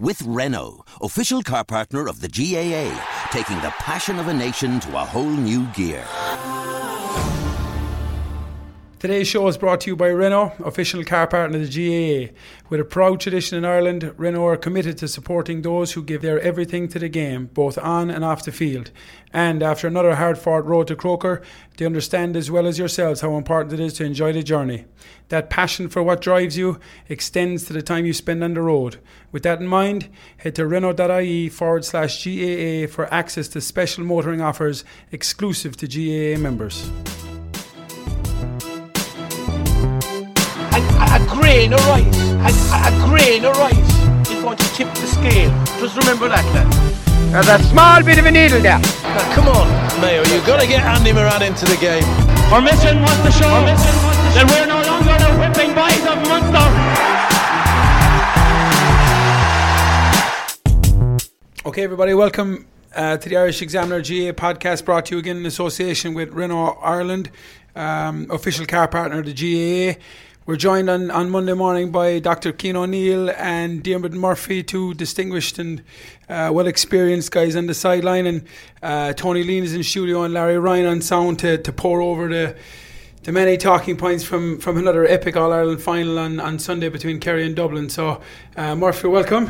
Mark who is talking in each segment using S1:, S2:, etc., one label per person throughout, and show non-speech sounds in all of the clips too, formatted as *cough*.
S1: With Renault, official car partner of the GAA, taking the passion of a nation to a whole new gear.
S2: Today's show is brought to you by Renault, official car partner of the GAA. With a proud tradition in Ireland, Renault are committed to supporting those who give their everything to the game, both on and off the field. And after another hard fought road to Croker, they understand as well as yourselves how important it is to enjoy the journey. That passion for what drives you extends to the time you spend on the road. With that in mind, head to Renault.ie forward slash GAA for access to special motoring offers exclusive to GAA members.
S3: Grain of rice, a, a grain of rice is going to tip the scale. Just remember that, lad.
S4: There's a small bit of a needle there.
S3: Now, come on,
S5: Mayo, you've got to get Andy Moran into the game.
S6: Our mission was to show that we're no longer the whipping boys of Munster.
S2: Okay, everybody, welcome uh, to the Irish Examiner GA podcast brought to you again in association with Renault Ireland, um, official car partner of the GAA. We're joined on, on Monday morning by Dr. Cian O'Neill and Diarmuid Murphy, two distinguished and uh, well experienced guys on the sideline. And uh, Tony Leen is in studio and Larry Ryan on sound to, to pour over the the many talking points from, from another epic All Ireland final on, on Sunday between Kerry and Dublin. So, uh, Murphy, welcome.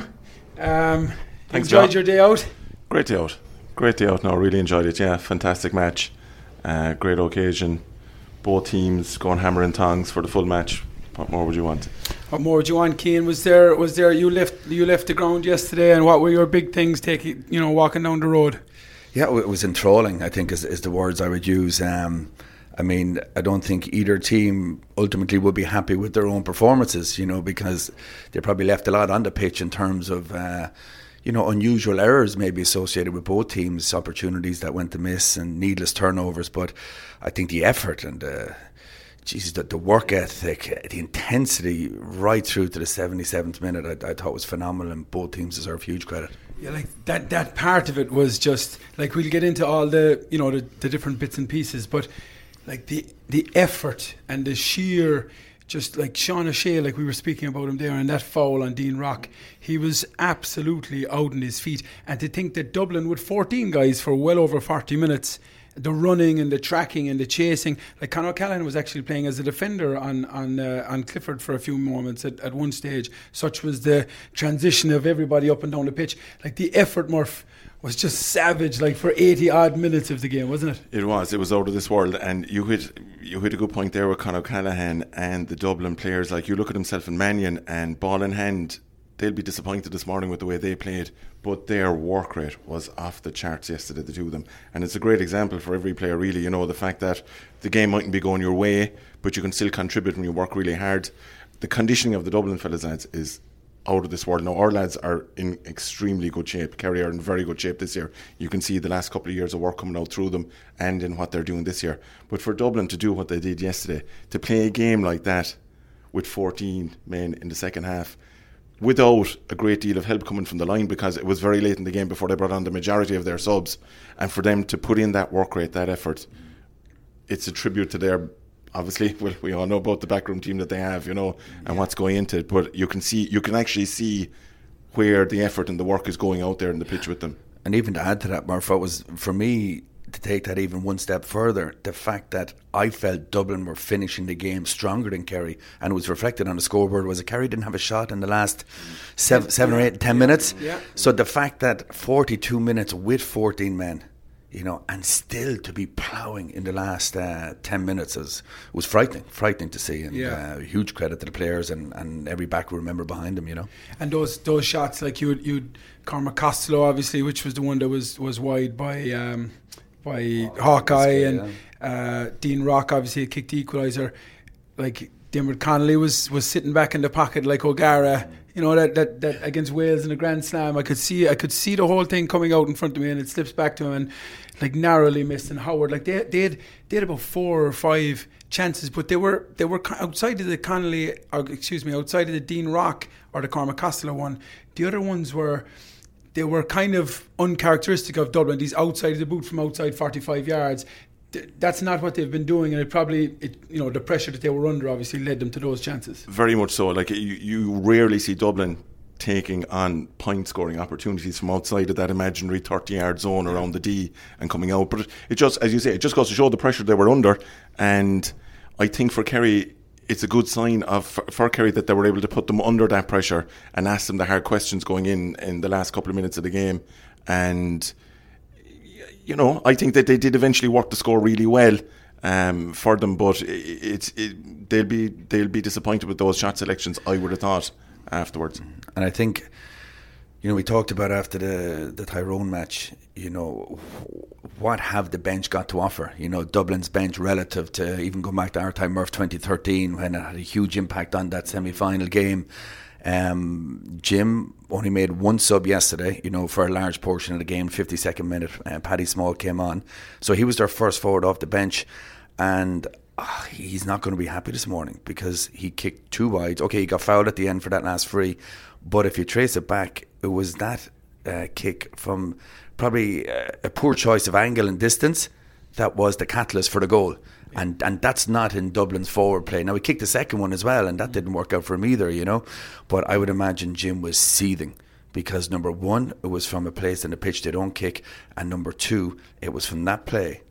S2: Um,
S7: Thanks,
S2: enjoyed
S7: John.
S2: your day out?
S7: Great day out. Great day out. No, really enjoyed it. Yeah, fantastic match. Uh, great occasion. Both teams going hammer and tongs for the full match. What more would you want?
S2: What more would you want, Cian? Was there was there you left you left the ground yesterday, and what were your big things taking you know walking down the road?
S8: Yeah, it was enthralling. I think is, is the words I would use. Um, I mean, I don't think either team ultimately would be happy with their own performances. You know, because they probably left a lot on the pitch in terms of. Uh, you know, unusual errors maybe associated with both teams, opportunities that went to miss and needless turnovers. But I think the effort and the, Jesus, the, the work ethic, the intensity right through to the 77th minute, I, I thought was phenomenal, and both teams deserve huge credit.
S2: Yeah, like that that part of it was just like we'll get into all the you know the, the different bits and pieces, but like the the effort and the sheer just like Sean O'Shea, like we were speaking about him there, and that foul on Dean Rock, he was absolutely out on his feet. And to think that Dublin with 14 guys for well over 40 minutes, the running and the tracking and the chasing, like Con O'Callaghan was actually playing as a defender on on uh, on Clifford for a few moments at, at one stage. Such was the transition of everybody up and down the pitch. Like the effort, Murph was just savage, like for 80 odd minutes of the game, wasn't it?
S7: It was. It was out of this world. And you hit you hit a good point there with Con O'Callaghan and the Dublin players. Like you look at himself and Mannion and ball in hand, they'll be disappointed this morning with the way they played. But their work rate was off the charts yesterday, the two of them. And it's a great example for every player, really. You know, the fact that the game mightn't be going your way, but you can still contribute when you work really hard. The conditioning of the Dublin fellas is out of this world. Now, our lads are in extremely good shape. Kerry are in very good shape this year. You can see the last couple of years of work coming out through them and in what they're doing this year. But for Dublin to do what they did yesterday, to play a game like that with 14 men in the second half, without a great deal of help coming from the line because it was very late in the game before they brought on the majority of their subs. And for them to put in that work rate, that effort, it's a tribute to their obviously *laughs* well, we all know about the backroom team that they have, you know, and what's going into it. But you can see you can actually see where the effort and the work is going out there in the pitch with them.
S8: And even to add to that, Murph, it was for me to take that even one step further, the fact that I felt Dublin were finishing the game stronger than Kerry, and it was reflected on the scoreboard. Was it Kerry didn't have a shot in the last seven, seven or eight, ten minutes?
S2: Yeah.
S8: So the fact that forty-two minutes with fourteen men, you know, and still to be ploughing in the last uh, ten minutes was was frightening, frightening to see, and
S2: Yeah.
S8: uh, huge credit to the players and, and every backroom member behind them. You know.
S2: And those those shots, like you you Cormac Costello, obviously, which was the one that was was wide by um, by Hawkeye, and uh, Dean Rock, obviously, kicked the equaliser. Like Diarmuid Connolly was was sitting back in the pocket like O'Gara, you know that, that that against Wales in a Grand Slam. I could see I could see the whole thing coming out in front of me, and it slips back to him and like narrowly missed. And Howard, like they they had they had about four or five chances, but they were they were outside of the Connolly, or excuse me, outside of the Dean Rock or the Cormac Costello one. The other ones were they were kind of uncharacteristic of Dublin. These outside of the boot from outside 45 yards. That's not what they've been doing, and it probably, it, you know, the pressure that they were under obviously led them to those chances.
S7: Very much so. Like you, you rarely see Dublin taking on point scoring opportunities from outside of that imaginary 30 yard zone around the D and coming out. But it just, as you say, it just goes to show the pressure they were under. And I think for Kerry, it's a good sign of for Kerry that they were able to put them under that pressure and ask them the hard questions going in in the last couple of minutes of the game. And you know, I think that they did eventually work the score really well um, for them, but it's it, they'll be they'll be disappointed with those shot selections. I would have thought afterwards.
S8: And I think, you know, we talked about after the the Tyrone match. You know, what have the bench got to offer? You know, Dublin's bench relative to even going back to our time, Murph 2013, when it had a huge impact on that semi final game. Um, Jim only made one sub yesterday, you know, for a large portion of the game, 52nd minute. Uh, Paddy Small came on. So he was their first forward off the bench. And uh, he's not going to be happy this morning because he kicked two wides. Okay, he got fouled at the end for that last free. But if you trace it back, it was that uh, kick from probably uh, a poor choice of angle and distance that was the catalyst for the goal. And and that's not in Dublin's forward play. Now he kicked the second one as well, and that mm. didn't work out for him either, you know. But I would imagine Jim was seething because number one, it was from a place in the pitch they don't kick, and number two, it was from that play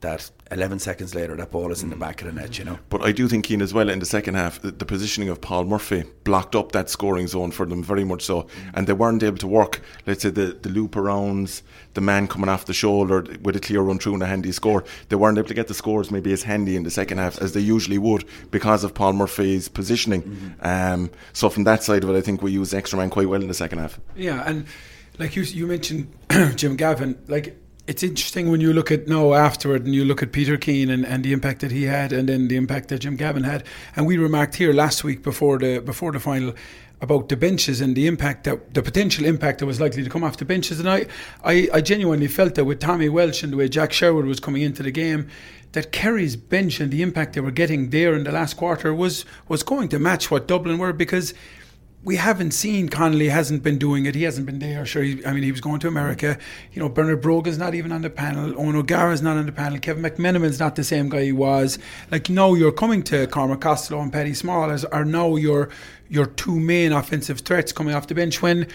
S8: that 11 seconds later that ball is in the back of the net, you know.
S7: But I do think Keane as well in the second half, the, the, positioning of Paul Murphy blocked up that scoring zone for them very much so, and they weren't able to work. Let's say the the loop arounds, the man coming off the shoulder with a clear run through and a handy score. They weren't able to get the scores maybe as handy in the second half as they usually would because of Paul Murphy's positioning. Mm-hmm. Um, so from that side of it, I think we used extra man quite well in the second half.
S2: Yeah, and like you you mentioned *clears throat* Jim Gavin, like it's interesting when you look at no afterward and you look at Peter Keane and, and the impact that he had and then the impact that Jim Gavin had. And we remarked here last week before the before the final about the benches and the impact that the potential impact that was likely to come off the benches. And I, I, I genuinely felt that with Tommy Walsh and the way Jack Sherwood was coming into the game, that Kerry's bench and the impact they were getting there in the last quarter was was going to match what Dublin were because we haven't seen Connolly hasn't been doing it. He hasn't been there. Sure, he, I mean he was going to America. You know, Bernard Brogan's not even on the panel. Eoghan O'Gara's not on the panel. Kevin McMenamin's not the same guy he was. Like no, you're coming to Cormac Costello and Paddy Small as are now your your two main offensive threats coming off the bench when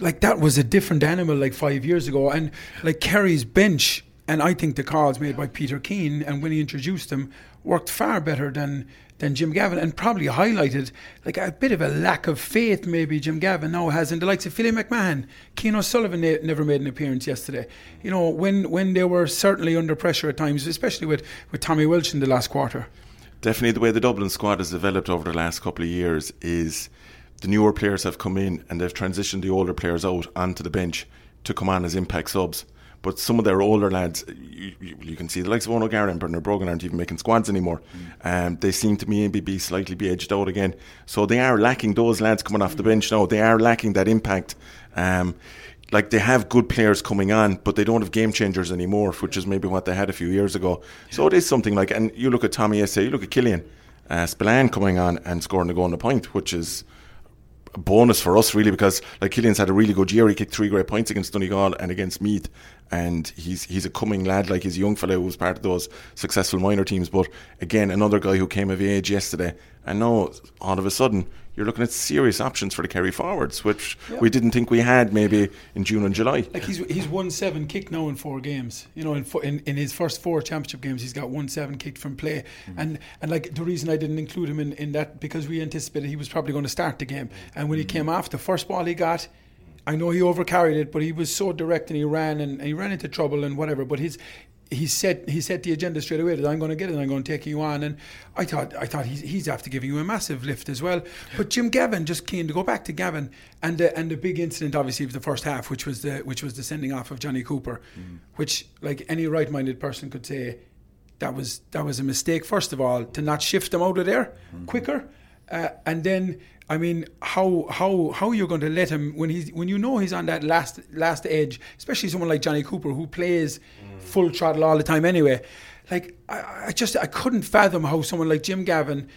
S2: like that was a different animal like five years ago. And like Kerry's bench and I think the calls made by Peter Keane and when he introduced them worked far better than than Jim Gavin and probably highlighted like a bit of a lack of faith maybe Jim Gavin now has in the likes of Philly McMahon. Cian O'Sullivan ne- never made an appearance yesterday. You know, when when they were certainly under pressure at times, especially with, with Tommy Walsh in the last quarter.
S7: Definitely the way the Dublin squad has developed over the last couple of years is the newer players have come in and they've transitioned the older players out onto the bench to come on as impact subs. But some of their older lads, you, you, you can see the likes of Eoghan O'Gara and Bernard Brogan aren't even making squads anymore. Mm. Um, they seem to me be slightly be edged out again. So they are lacking those lads coming off the bench now. They are lacking that impact. Um, like they have good players coming on, but they don't have game changers anymore, which is maybe what they had a few years ago. So it is something like, and you look at Tommy Essay, you look at Killian uh, Spillane coming on and scoring a goal on the point, which is a bonus for us really because like Killian's had a really good year. He kicked three great points against Donegal and against Meath, and he's he's a coming lad. Like he's a young fellow who was part of those successful minor teams. But again, another guy who came of age yesterday, and now all of a sudden you're looking at serious options for the Kerry forwards, which yeah. we didn't think we had maybe in June and July.
S2: Like he's he's won seven kick now in four games. You know, in in, in his first four championship games, he's got one seven kicked from play. Mm-hmm. And and like the reason I didn't include him in, in that because we anticipated he was probably going to start the game. And when mm-hmm. he came off, the first ball he got. I know he overcarried it, but he was so direct and he ran and, and he ran into trouble and whatever. But his he set he set the agenda straight away that I'm going to get it and I'm going to take you on and I thought I thought he's, he's after giving you a massive lift as well but Jim Gavin just keen to go back to Gavin and the, and the big incident obviously of the first half which was the which was the sending off of Jonny Cooper mm. which like any right-minded person could say that was that was a mistake. First of all, to not shift them out of there
S8: Mm-hmm.
S2: quicker, uh, and then I mean, how how how you're going to let him when he's when you know he's on that last last edge, especially someone like Jonny Cooper who plays full throttle all the time anyway. Like I, I just I couldn't fathom how someone like Jim Gavin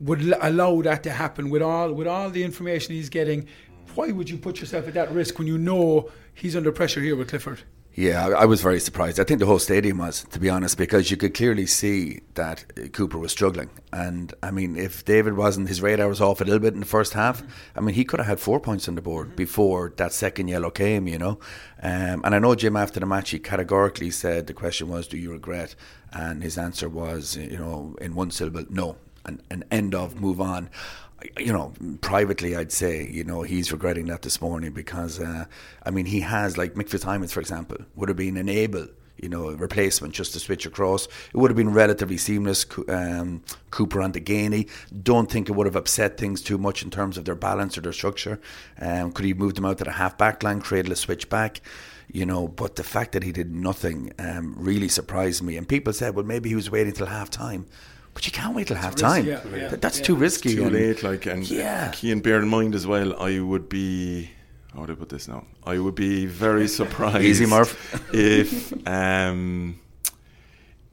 S2: would l- allow that to happen with all with all the information he's getting. Why would you put yourself at that risk when you know he's under pressure here with Clifford?
S8: Yeah, I, was very surprised. I think the whole stadium was, to be honest, because you could clearly see that Cooper was struggling. And I mean, if David wasn't, his radar was off a little bit in the first half. I mean, he could have had four points on the board before that second yellow came, you know. Um, and I know Jim after the match, he categorically said the question was, "Do you regret?" And his answer was, you know, in one syllable, "No." And, and end of, move on you know, privately, I'd say, you know, he's regretting that this morning because, uh, I mean, he has, like Mick Fitzsimons, for example, would have been an able, you know, replacement just to switch across. It would have been relatively seamless. Um, Cooper and Deganey. Don't think it would have upset things too much in terms of their balance or their structure. Um, could he move them out to the half back line, created a switch back? You know, but the fact that he did nothing um, really surprised me. And people said, well, maybe he was waiting till half time. But you can't wait till half time.
S2: yeah, yeah,
S8: that's
S2: yeah.
S8: too risky.
S7: too
S8: and-
S7: late. Like, and
S8: Yeah.
S7: Cian, bear in mind as well, I would be. How would I put this now? I would be very *laughs* surprised.
S8: Easy, Murph.
S7: if um,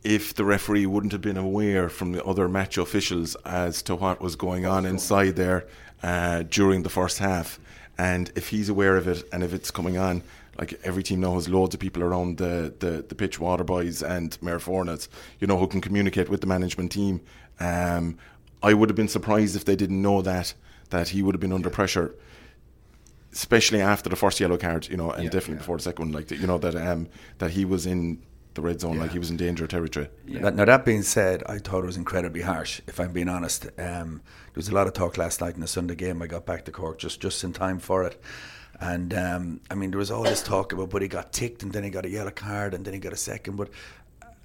S7: if the referee wouldn't have been aware from the other match officials as to what was going on inside there uh, during the first half, and if he's aware of it and if it's coming on, like every team now has loads of people around the, the, the pitch, water boys and Mayor Fornets, you know, who can communicate with the management team. Um, I would have been surprised if they didn't know that that he would have been under pressure especially after the first yellow card, you know, and definitely before the second one, like you know that um that he was in the red zone, like he was in danger territory.
S8: That- Now, that being said, I thought it was incredibly harsh, if I'm being honest. Um, there was a lot of talk last night in the Sunday game. I got back to Cork just, just in time for it. And um, I mean, there was all this talk about, but he got ticked and then he got a yellow card and then he got a second. But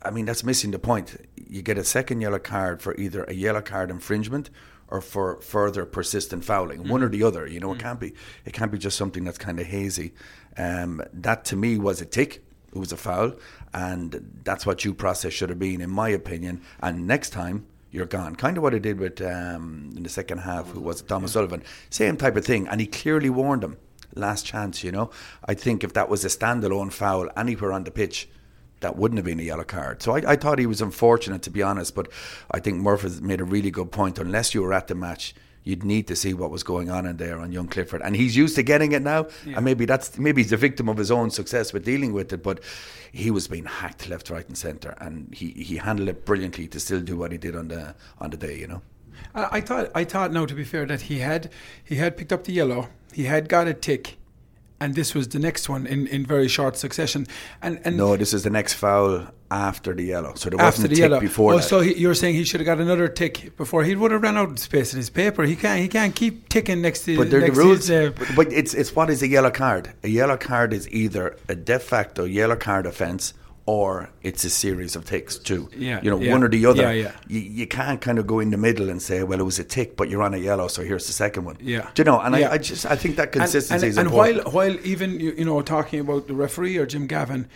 S8: I mean, that's missing the point. You get a second yellow card for either a yellow card infringement or for further persistent fouling, one or the other. You know, it can't be it can't be just something that's kind of hazy. Um, that to me was a tick. It was a foul, and that's what due process should have been, in my opinion. And next time. You're gone. Kind of what I did with um, in the second half. Who was? Tom O'Sullivan? Same type of thing, and he clearly warned him. Last chance, you know. I think if that was a standalone foul anywhere on the pitch, that wouldn't have been a yellow card. So I, I thought he was unfortunate, to be honest. But I think Murphy made a really good point. Unless you were at the match, you'd need to see what was going on in there on young Clifford, and he's used to getting it now. And maybe that's maybe he's a victim of his own success with dealing with it. But he was being hacked left, right, and centre, and he, he handled it brilliantly to still do what he did on the on the day. You know.
S2: I, I thought I thought now to be fair that he had he had picked up the yellow, he had got a tick, and this was the next one in, in very short succession. And and
S8: No, this is the next foul after the yellow. So there wasn't
S2: the
S8: a tick
S2: yellow
S8: before
S2: oh,
S8: that.
S2: so he, you're saying he should have got another tick before he would have run out of space in his paper. He can't he can't keep ticking next to
S8: But they're the rules.
S2: his, uh,
S8: but, but it's it's what is a yellow card? A yellow card is either a de facto yellow card offence or it's a series of ticks too.
S2: Yeah,
S8: you know,
S2: yeah.
S8: one or the other.
S2: Yeah, yeah.
S8: You, you can't kind of go in the middle and say, well, it was a tick, but you're on a yellow, so here's the second one.
S2: Yeah.
S8: Do you know? And
S2: Yeah.
S8: I, I just I think that consistency
S2: and,
S8: is
S2: and
S8: important.
S2: while while even you, you know talking about the referee or Jim Gavin,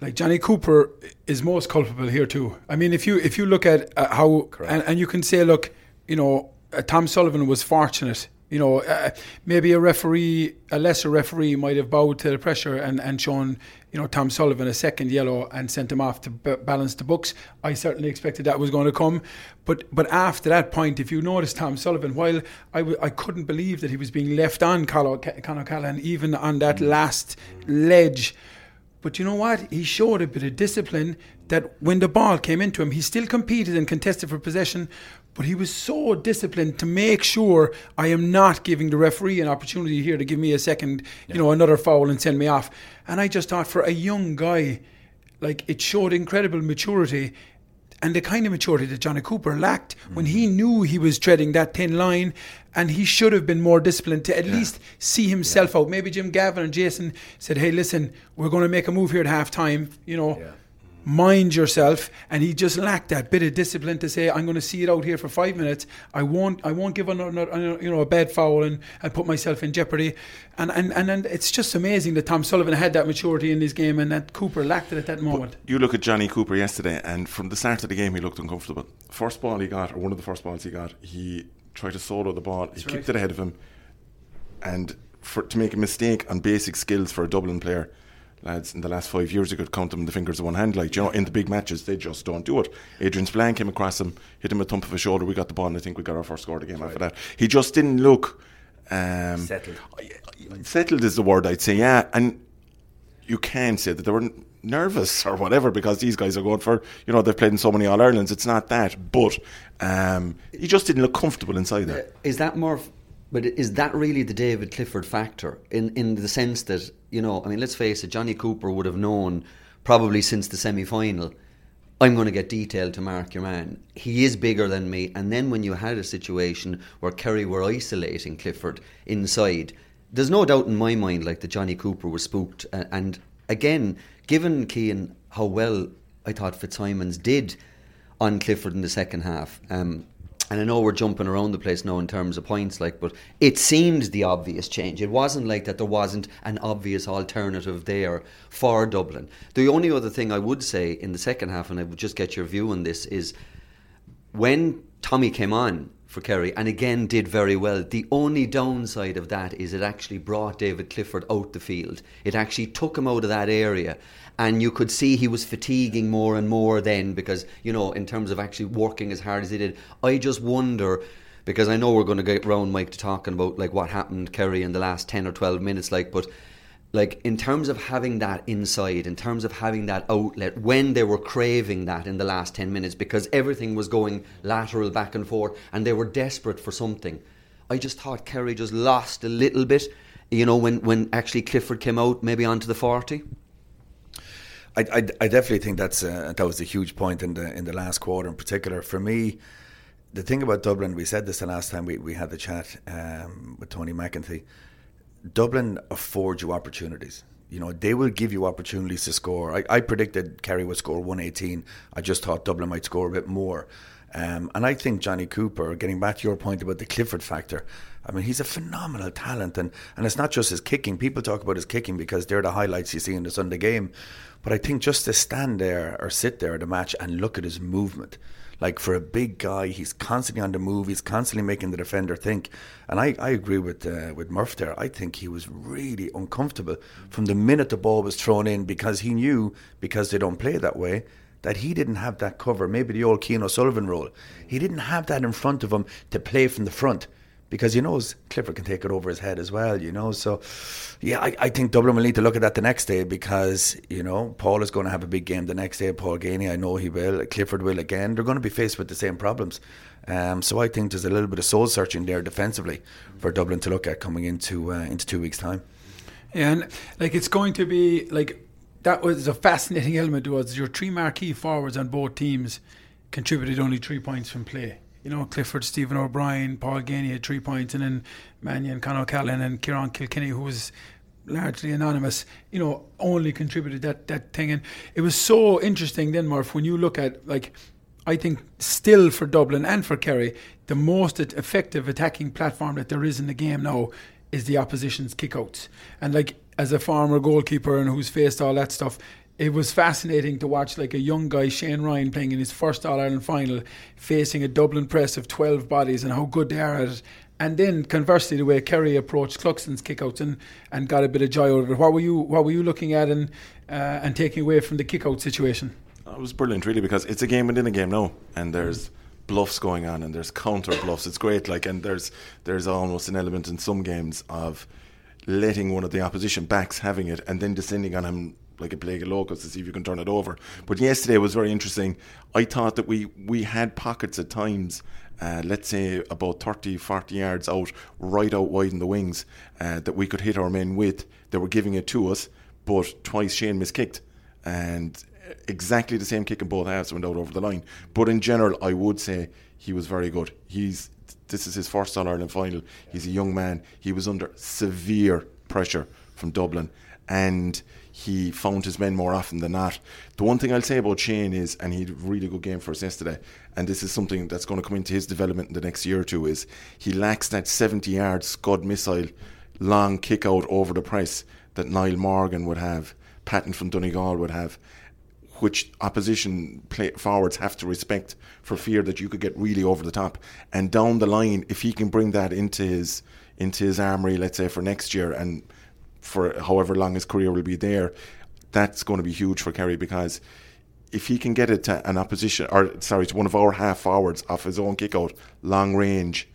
S2: like Jonny Cooper is most culpable here too. I mean, if you if you look at uh, how and, and you can say, look, you know, uh, Tom Sullivan was fortunate. You know, uh, maybe a referee, a lesser referee, might have bowed to the pressure and, and shown, you know, Tom Sullivan a second yellow and sent him off to b- balance the books. I certainly expected that was going to come, but but after that point, if you notice Tom Sullivan, while I, w- I couldn't believe that he was being left on Conor Callan, even on that mm. last ledge. But you know what? He showed a bit of discipline that when the ball came into him, he still competed and contested for possession, but he was so disciplined to make sure I am not giving the referee an opportunity here to give me a second, you know, another foul and send me off. And I just thought for a young guy, like it showed incredible maturity and the kind of maturity that Jonny Cooper lacked when mm-hmm. he knew he was treading that thin line and he should have been more disciplined to at least see himself out. Maybe Jim Gavin and Jason said, Hey, listen, we're going to make a move here at halftime, you know. Mind yourself, and he just lacked that bit of discipline to say, "I'm going to see it out here for five minutes. I won't, I won't give another, you know, a bad foul and, and put myself in jeopardy." And, and and and it's just amazing that Tom Sullivan had that maturity in this game, and that Cooper lacked it at that moment.
S7: But you look at Jonny Cooper yesterday, and from the start of the game, he looked uncomfortable. First ball he got, or one of the first balls he got, he tried to solo the ball. That's he right. kicked it ahead of him, and for to make a mistake on basic skills for a Dublin player lads in the last five years you could count them in the fingers of one hand like you know in the big matches they just don't do it. Adrian Spillane came across him hit him a thump of his shoulder we got the ball and I think we got our first score of the game right. after that. He just didn't look um,
S8: settled.
S7: settled is the word I'd say yeah and you can say that they were nervous *laughs* or whatever because these guys are going for you know they've played in so many All Irelands it's not that but um, he just didn't look comfortable inside there.
S9: Is that more but is that really the David Clifford factor in, in the sense that, you know, I mean, let's face it, Jonny Cooper would have known probably since the semi final, I'm going to get detailed to mark your man. He is bigger than me. And then when you had a situation where Kerry were isolating Clifford inside, there's no doubt in my mind, like that Jonny Cooper was spooked. And again, given Cian how well I thought Fitzsimons did on Clifford in the second half, um, and I know we're jumping around the place now in terms of points, like, but it seemed the obvious change. It wasn't like that there wasn't an obvious alternative there for Dublin. The only other thing I would say in the second half, and I would just get your view on this, is when Tommy came on for Kerry and again did very well. The only downside of that is it actually brought David Clifford out the field. It actually took him out of that area and you could see he was fatiguing more and more then because you know in terms of actually working as hard as he did. I just wonder because i know we're going to get round mike to talking about like what happened kerry in the last 10 or 12 minutes like but like in terms of having that inside in terms of having that outlet when they were craving that in the last 10 minutes because everything was going lateral back and forth and they were desperate for something. I just thought kerry just lost a little bit you know when when actually clifford came out maybe onto the 40
S8: I, I, definitely think that's uh, that was a huge point in the in the last quarter in particular for me. The thing about Dublin, we said this the last time we, we had the chat um, with Tony McEntee. Dublin affords you opportunities. You know, they will give you opportunities to score. I, I predicted Kerry would score 118. I just thought Dublin might score a bit more. Um, and I think Jonny Cooper, getting back to your point about the Clifford factor, I mean, he's a phenomenal talent. And, and it's not just his kicking. People talk about his kicking because they're the highlights you see in the Sunday game. But I think just to stand there or sit there at a match and look at his movement, like for a big guy, he's constantly on the move. He's constantly making the defender think. And I, I agree with uh, with Murph there. I think he was really uncomfortable from the minute the ball was thrown in because he knew because they don't play that way that he didn't have that cover. Maybe the old Cian O'Sullivan role. He didn't have that in front of him to play from the front because he knows Clifford can take it over his head as well, you know. So, yeah, I, I, think Dublin will need to look at that the next day because, you know, Paul is going to have a big game the next day. Paul Geaney, I know he will. Clifford will again. They're going to be faced with the same problems. Um, so I think there's a little bit of soul searching there defensively for Dublin to look at coming into uh, into two weeks' time.
S2: Yeah, and like it's going to be like that was a fascinating element was your three marquee forwards on both teams contributed only three points from play you know, Clifford, Stephen O'Brien, Paul Geaney had three points, and then Mannion, Con O'Callaghan, and Ciarán Kilkenny, who was largely anonymous, you know, only contributed that that thing. And it was so interesting then, Murph, when you look at like I think still for Dublin and for Kerry, the most effective attacking platform that there is in the game now is the opposition's kickouts. And like as a former goalkeeper and who's faced all that stuff, it was fascinating to watch like a young guy Shane Ryan playing in his first All Ireland final, facing a Dublin press of twelve bodies and how good they are at it. And then conversely, the way Kerry approached Cluxton's kickouts and, and got a bit of joy out of it. What were you what were you looking at and uh, and taking away from the kickout situation?
S7: It was brilliant, really, because it's a game within a game now, and there's bluffs going on and there's counter bluffs. It's great, like, and there's there's almost an element in some games of letting one of the opposition backs having it and then descending on him like a plague of locusts to see if you can turn it over. But yesterday was very interesting. I thought that we, we had pockets at times, uh, let's say about 30, 40 yards out, right out wide in the wings, uh, that we could hit our men with. They were giving it to us, but twice Shane miskicked. And exactly the same kick in both halves went out over the line. But in general, I would say he was very good. He's this is his first All Ireland final. He's a young man. He was under severe pressure from Dublin, and he found his men more often than not. The one thing I'll say about Shane is, and he had a really good game for us yesterday, and this is something that's going to come into his development in the next year or two, is he lacks that 70 yard scud missile long kick out over the press that Niall Morgan would have, Patton from Donegal would have which opposition play forwards have to respect for fear that you could get really over the top. And down the line, if he can bring that into his into his armory, let's say for next year and for however long his career will be there, that's going to be huge for Kerry because if he can get it to an opposition or sorry to one of our half forwards off his own kick out, long range,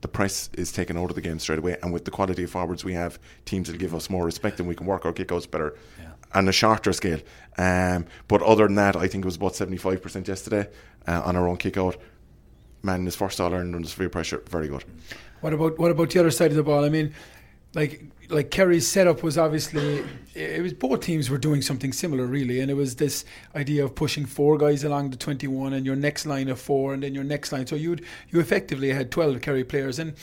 S7: the press is taken out of the game straight away. And with the quality of forwards we have, teams will give us more respect and we can work our kickouts better yeah. on a shorter scale. Um, but other than that, I think it was about 75% yesterday uh, on our own kickout. Man, his first All Ireland under severe pressure, very good.
S2: What about what about the other side of the ball? I mean, like like Kerry's setup was obviously it was both teams were doing something similar really, and it was this idea of pushing four guys along the twenty one and your next line of four and then your next line. So you'd you effectively had twelve Kerry players and.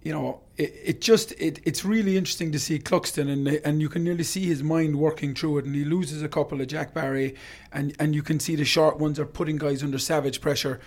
S2: You know, it, it just it, it's really interesting to see Cluxton and and you can nearly see his mind working through it and he loses a couple of Jack Barry and and you can see the short ones are putting guys under savage pressure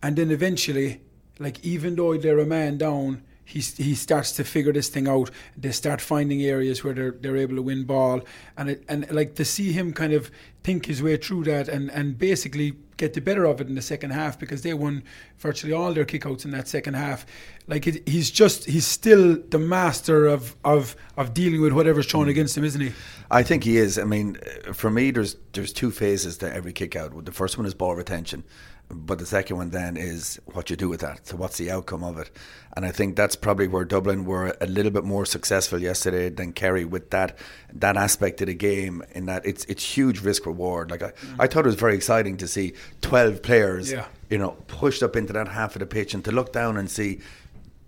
S2: and then eventually like even though they're a man down he he starts to figure this thing out. They start finding areas where they're they're able to win ball, and it, and like to see him kind of think his way through that and and basically get the better of it in the second half because they won virtually all their kickouts in that second half. Like it, he's just he's still the master of of of dealing with whatever's thrown mm. against him, isn't he?
S8: I think he is. I mean, for me, there's there's two phases to every kickout. The first one is ball retention but the second one then is what you do with that. So what's the outcome of it? And I think that's probably where Dublin were a little bit more successful yesterday than Kerry with that that aspect of the game. In that it's it's huge risk reward. Like I, mm. I thought it was very exciting to see twelve players, yeah. you know, pushed up into that half of the pitch and to look down and see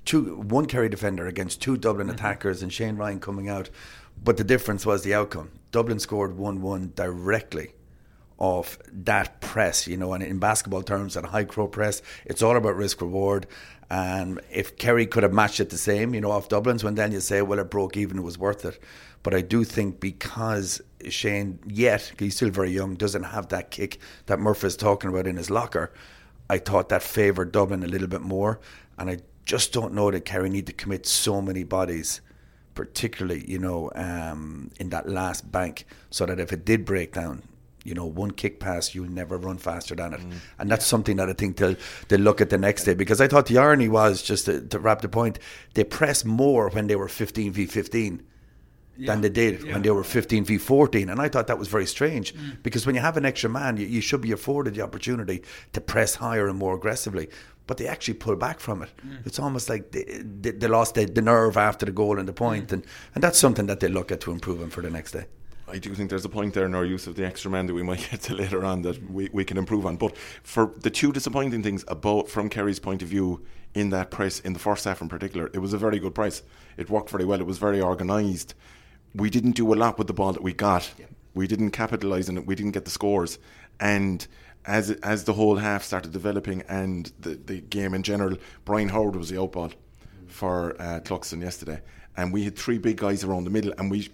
S8: two one Kerry defender against two Dublin mm-hmm. attackers and Shane Ryan coming out. But the difference was the outcome. Dublin scored one one directly of that press, you know, and in basketball terms, that high crow press, it's all about risk reward. And if Kerry could have matched it the same, you know, off Dublin's, when then you say, well, it broke even, it was worth it. But I do think because Shane, yet, he's still very young, doesn't have that kick that Murphy is talking about in his locker, I thought that favoured Dublin a little bit more. And I just don't know that Kerry need to commit so many bodies particularly, you know, um, in that last bank, so that if it did break down, you know, one kick pass, you'll never run faster than it. Mm. And that's something that I think they'll, they'll look at the next day. Because I thought the irony was, just to, to wrap the point, they pressed more when they were 15 v 15 yeah. than they did yeah. when they were 15 v 14. And I thought that was very strange mm. because when you have an extra man, you, you, should be afforded the opportunity to press higher and more aggressively. But they actually pull back from it. Mm. It's almost like they, they, they lost the, the, nerve after the goal and the point. Mm. And, and that's something that they look at to improve them for the next day.
S7: I do think there's a point there in our use of the extra man that we might *laughs* get to later on that we, we can improve on. But for the two disappointing things about from Kerry's point of view in that press in the first half in particular, it was a very good press. It worked very well. It was very organised. We didn't do a lot with the ball that we got. Yeah. We didn't capitalise on it. We didn't get the scores. And as as the whole half started developing and the, the game in general, Brian Howard was the outball for uh, Cluxton yesterday. And we had three big guys around the middle, and we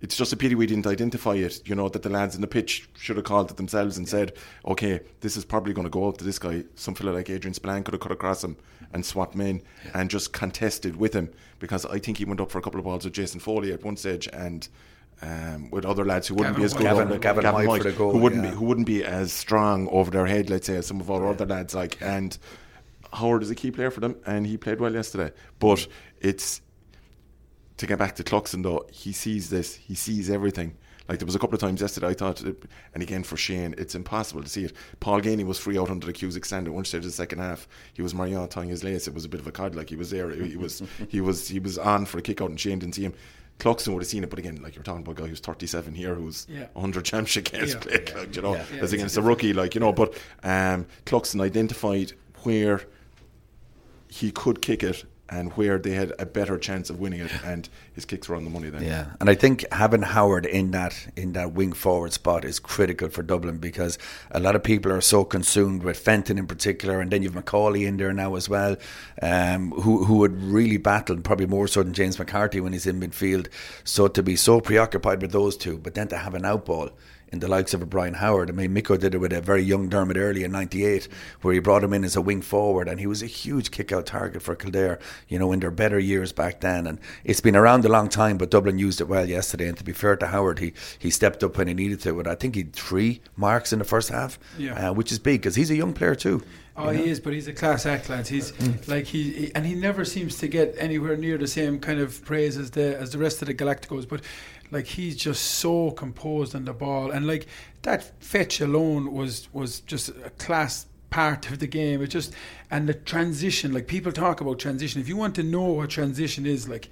S7: it's just a pity we didn't identify it. You know that the lads in the pitch should have called it themselves and said, "Okay, this is probably going to go out to this guy." Some fella like Adrian Spillane could have cut across him and swapped him in yeah. and just contested with him because I think he went up for a couple of balls with Jason Foley at one stage and. Um, with other lads who wouldn't
S8: Gavin
S7: be as good,
S8: Gavin, Gavin, Gavin, Gavin White,
S7: goal, who wouldn't yeah. be who wouldn't be as strong over their head, let's say, as some of our yeah. other lads. Like, and Howard is a key player for them, and he played well yesterday. But it's to get back to Cluxton though, he sees this, he sees everything. Like there was a couple of times yesterday I thought, and again for Shane, it's impossible to see it. Paul Geaney was free out under the Cusack stand at one stage of the second half. He was Marion tying his lace. It was a bit of a cod, like he was there. He was *laughs* he was he was on for a kick out, and Shane didn't see him. Cluxton would have seen it, but again, like you're talking about a guy who's 37 here, who's yeah. 100 championship games yeah. played, like, you know, yeah. yeah as against a rookie, like you know. But um, Cluxton identified where he could kick it and where they had a better chance of winning it, and his kicks were on the money then.
S8: Yeah, and I think having Howard in that in that wing forward spot is critical for Dublin because a lot of people are so consumed with Fenton in particular, and then you've Macauley in there now as well, um, who who would really battle probably more so than James McCarthy when he's in midfield. So to be so preoccupied with those two, but then to have an outball in the likes of a Brian Howard. I mean, Micko did it with a very young Dermot Earley in '98, where he brought him in as a wing forward, and he was a huge kick-out target for Kildare. You know, in their better years back then, and it's been around a long time. But Dublin used it well yesterday. And to be fair to Howard, he he stepped up when he needed to. But I think he had three marks in the first half,
S2: yeah.
S8: uh, which is big because he's a young player too.
S2: Oh, he is, but he's a class act, lads. He's mm. like he, he, and he never seems to get anywhere near the same kind of praise as the as the rest of the Galacticos. But like he's just so composed on the ball, and like that fetch alone was was just a class part of the game. It just and the transition, like people talk about transition. If you want to know what transition is, like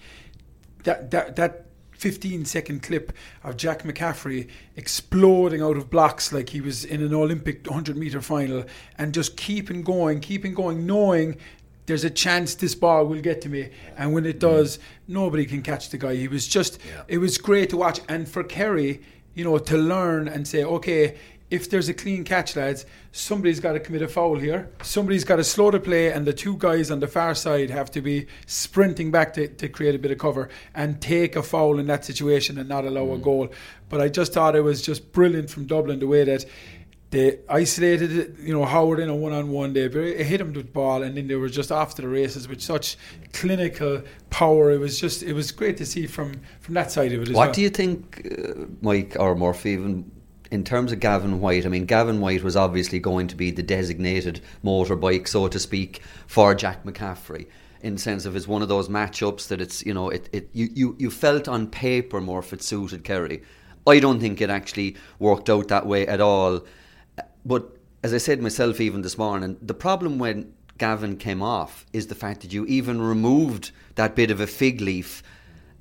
S2: that that that 15 second clip of Jack McCaffrey exploding out of blocks like he was in an Olympic 100 meter final and just keeping going, keeping going, knowing there's a chance this ball will get to me. And when it does, nobody can catch the guy. He was just, yeah. it was great to watch. And for Kerry, you know, to learn and say, okay, if there's a clean catch, lads, somebody's got to commit a foul here. Somebody's got to slow the play, and the two guys on the far side have to be sprinting back to, to create a bit of cover and take a foul in that situation and not allow mm. a goal. But I just thought it was just brilliant from Dublin the way that they isolated, you know, Howard in a one-on-one. They hit him with ball, and then they were just after the races with such clinical power. It was just, it was great to see from from that side of it.
S9: what
S2: well.
S9: do you think, uh, Mike or Murphy, even in terms of Gavin White? I mean, Gavin White was obviously going to be the designated motorbike, so to speak, for Jack McCaffrey in the sense of it's one of those matchups that it's you know it, it you, you, you felt on paper more if it suited Kerry. I don't think it actually worked out that way at all. But as I said myself even this morning, the problem when Gavin came off is the fact that you even removed that bit of a fig leaf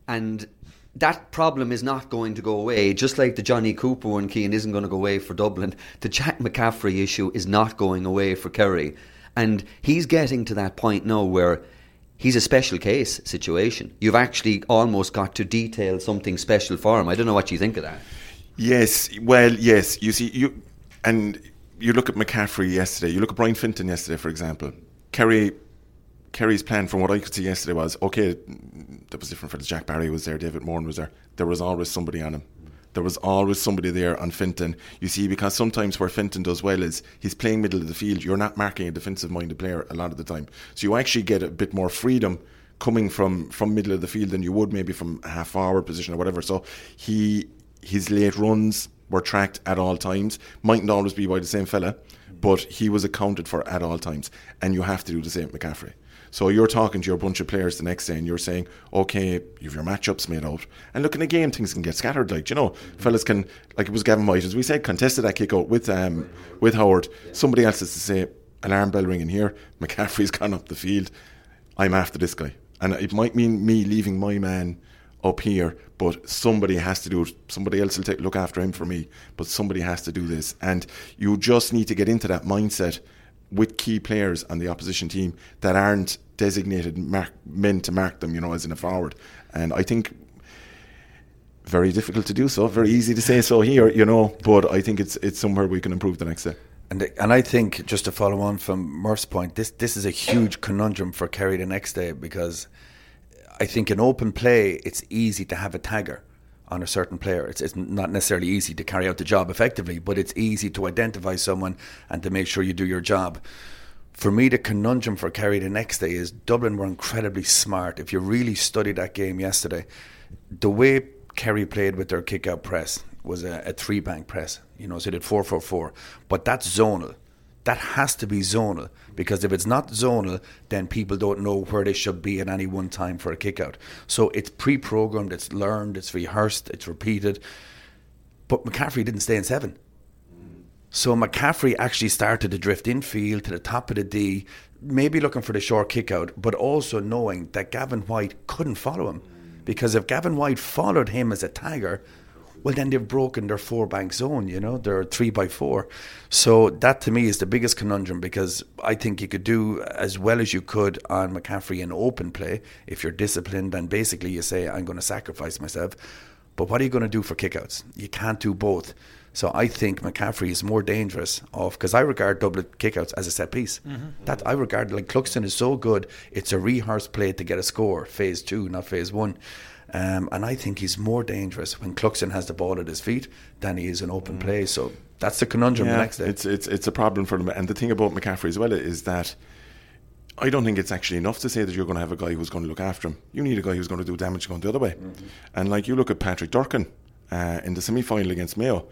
S9: and that problem is not going to go away. Just like the Jonny Cooper one, Keane isn't going to go away for Dublin. The Jack McCaffrey issue is not going away for Kerry. And he's getting to that point now where he's a special case situation. You've actually almost got to detail something special for him. I don't know what you think of that.
S7: Yes, well, yes. You see, you and you look at McCaffrey yesterday, you look at Brian Fenton yesterday, for example. Kerry Kerry's plan, from what I could see yesterday, was okay. That was different for the Jack Barry was there, David Moran was there. There was always somebody on him. There was always somebody there on Fenton. You see, because sometimes where Fenton does well is he's playing middle of the field. You're not marking a defensive minded player a lot of the time, so you actually get a bit more freedom coming from from middle of the field than you would maybe from a half forward position or whatever. So he his late runs were tracked at all times. Mightn't always be by the same fella, but he was accounted for at all times. And you have to do the same with McCaffrey. So you're talking to your bunch of players the next day and you're saying, okay, you've your matchups made out. And look, in a game, things can get scattered. Like, you know, fellas can, like it was Gavin White, as we said, contested that kick out with, um, with Howard. Somebody else has to say, alarm bell ringing here. *laughs* McCaffrey's gone up the field. I'm after this guy. And it might mean me leaving my man up here, but somebody has to do it. Somebody else will take, look after him for me, but somebody has to do this. And you just need to get into that mindset with key players on the opposition team that aren't designated mark, men to mark them, you know, as in a forward. And I think very difficult to do so. Very easy to say so here, you know, but I think it's it's somewhere we can improve the next day.
S8: And and I think just to follow on from Murph's point, this this is a huge conundrum for Kerry the next day because I think in open play, it's easy to have a tagger on a certain player. It's, it's not necessarily easy to carry out the job effectively, but it's easy to identify someone and to make sure you do your job. For me, the conundrum for Kerry the next day is Dublin were incredibly smart. If you really study that game yesterday, the way Kerry played with their kick out press was a, a three bank press, you know, so they did 4 4 4. But that's zonal that has to be zonal because if it's not zonal, then people don't know where they should be at any one time for a kick out. So it's pre programmed, it's learned, it's rehearsed, it's repeated. But McCaffrey didn't stay in seven. So McCaffrey actually started to drift infield to the top of the D, maybe looking for the short kick out, but also knowing that Gavin White couldn't follow him. Because if Gavin White followed him as a tagger, well, then they've broken their four bank zone, you know, they're three by four. So that to me is the biggest conundrum because I think you could do as well as you could on McCaffrey in open play if you're disciplined and basically you say, I'm going to sacrifice myself. But what are you going to do for kickouts? You can't do both. So I think McCaffrey is more dangerous of because I regard double kickouts as a set piece. Mm-hmm. That I regard like Cluxton is so good. It's a rehearsed play to get a score. Phase two, not phase one. Um, and I think he's more dangerous when Cluxton has the ball at his feet than he is in open mm. play. So that's the conundrum
S7: yeah,
S8: the next day.
S7: It's, it's, it's a problem for them. And the thing about McCaffrey as well is that I don't think it's actually enough to say that you're going to have a guy who's going to look after him. You need a guy who's going to do damage going the other way. Mm-hmm. And like you look at Patrick Durcan uh, in the semi final against Mayo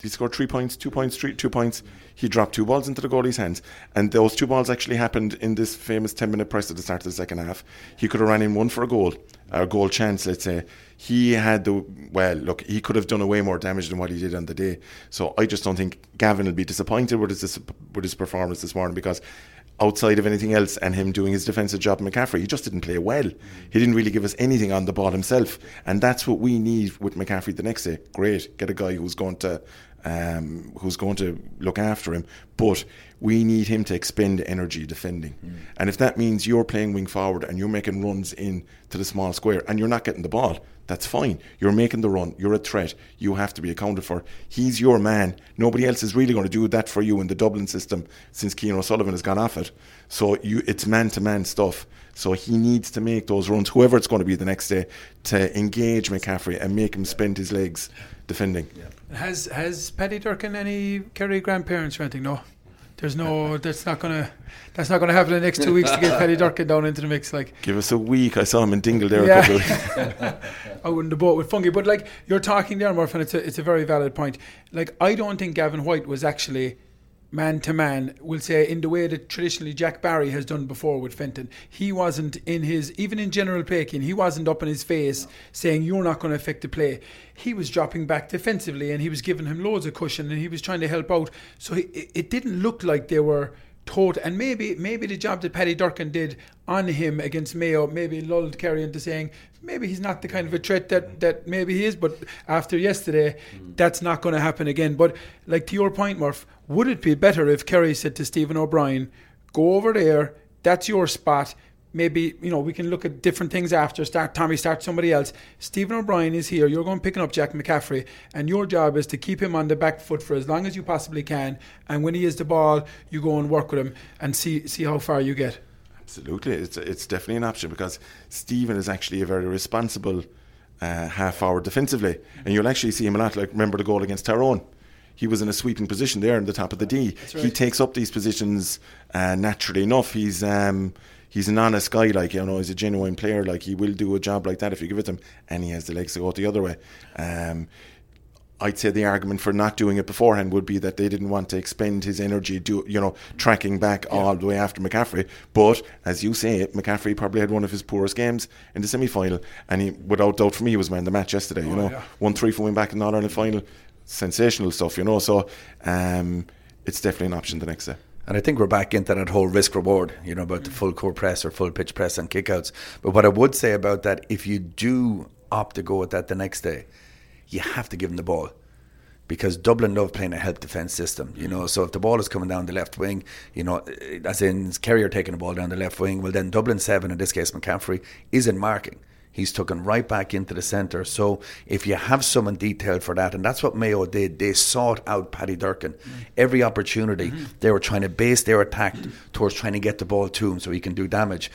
S7: he scored three points, two points, three, two points. He dropped two balls into the goalie's hands, and those two balls actually happened in this famous ten-minute press at the start of the second half. He could have ran in one for a goal, a goal chance, let's say. He had the well, look, he could have done way more damage than what he did on the day. So I just don't think Gavin will be disappointed with his with his performance this morning because outside of anything else and him doing his defensive job, McCaffrey, he just didn't play well. He didn't really give us anything on the ball himself. And that's what we need with McCaffrey the next day. Great, get a guy who's going to um, who's going to look after him. But we need him to expend energy defending. Mm. And if that means you're playing wing forward and you're making runs in to the small square and you're not getting the ball, that's fine. You're making the run. You're a threat. You have to be accounted for. He's your man. Nobody else is really going to do that for you in the Dublin system since Cian O'Sullivan has gone off it. So you, it's man to man stuff. So he needs to make those runs, whoever it's going to be the next day, to engage McCaffrey and make him spend his legs defending.
S2: Yeah. Has has Paddy Durcan any Kerry grandparents or anything? No. There's no. *laughs* That's not gonna. That's not gonna happen in the next two weeks to get Paddy Durcan down into the mix. Like,
S7: give us a week. I saw him in Dingle there yeah. a couple. Of *laughs*
S2: out in the boat with Funky, but like you're talking there, Murph, and it's a it's a very valid point. Like, I don't think Gavin White was actually man to man, we'll say in the way that traditionally Jack Barry has done before with Fenton. He wasn't in his, even in general Pakin, he wasn't up in his face no. saying, You're not going to affect the play. He was dropping back defensively and he was giving him loads of cushion and he was trying to help out. So he, it didn't look like they were total. And maybe maybe the job that Paddy Durcan did on him against Mayo maybe lulled Kerry into saying, maybe he's not the kind of a threat that, that maybe he is. But after yesterday, mm. that's not going to happen again. But like to your point, Murph, would it be better if Kerry said to Stephen O'Brien, go over there, that's your spot. Maybe, you know, we can look at different things after. Start Tommy, start somebody else. Stephen O'Brien is here. You're going picking up Jack McCaffrey, and your job is to keep him on the back foot for as long as you possibly can. And when he has the ball, you go and work with him and see see how far you get.
S7: Absolutely, it's it's definitely an option because Stephen is actually a very responsible uh, half forward defensively, and you'll actually see him a lot. Like remember the goal against Tyrone he was in a sweeping position there in the top of the D. Right. He takes up these positions uh, naturally enough. He's um, he's an honest guy, like you know, he's a genuine player. Like he will do a job like that if you give it to him, and he has the legs to go the other way. Um, I'd say the argument for not doing it beforehand would be that they didn't want to expend his energy, do you know, tracking back yeah. all the way after McCaffrey. But as you say, McCaffrey probably had one of his poorest games in the semi final, and he, without doubt, for me, he was man the match yesterday. You oh, know, yeah. one three for win back in the Ireland final sensational stuff, you know. So um, it's definitely an option the next day.
S8: And I think we're back into that whole risk reward, you know, about the full core press or full pitch press and kickouts. But what I would say about that, if you do opt to go with that the next day, you have to give them the ball. Because Dublin love playing a help defence system, you know. So if the ball is coming down the left wing, you know, as in Kerry taking the ball down the left wing, well then Dublin seven, in this case McCaffrey, isn't marking. He's taken right back into the centre. So if you have someone detailed for that, and that's what Mayo did, they sought out Paddy Durcan. Mm. Every opportunity, mm-hmm. they were trying to base their attack towards trying to get the ball to him so he can do damage.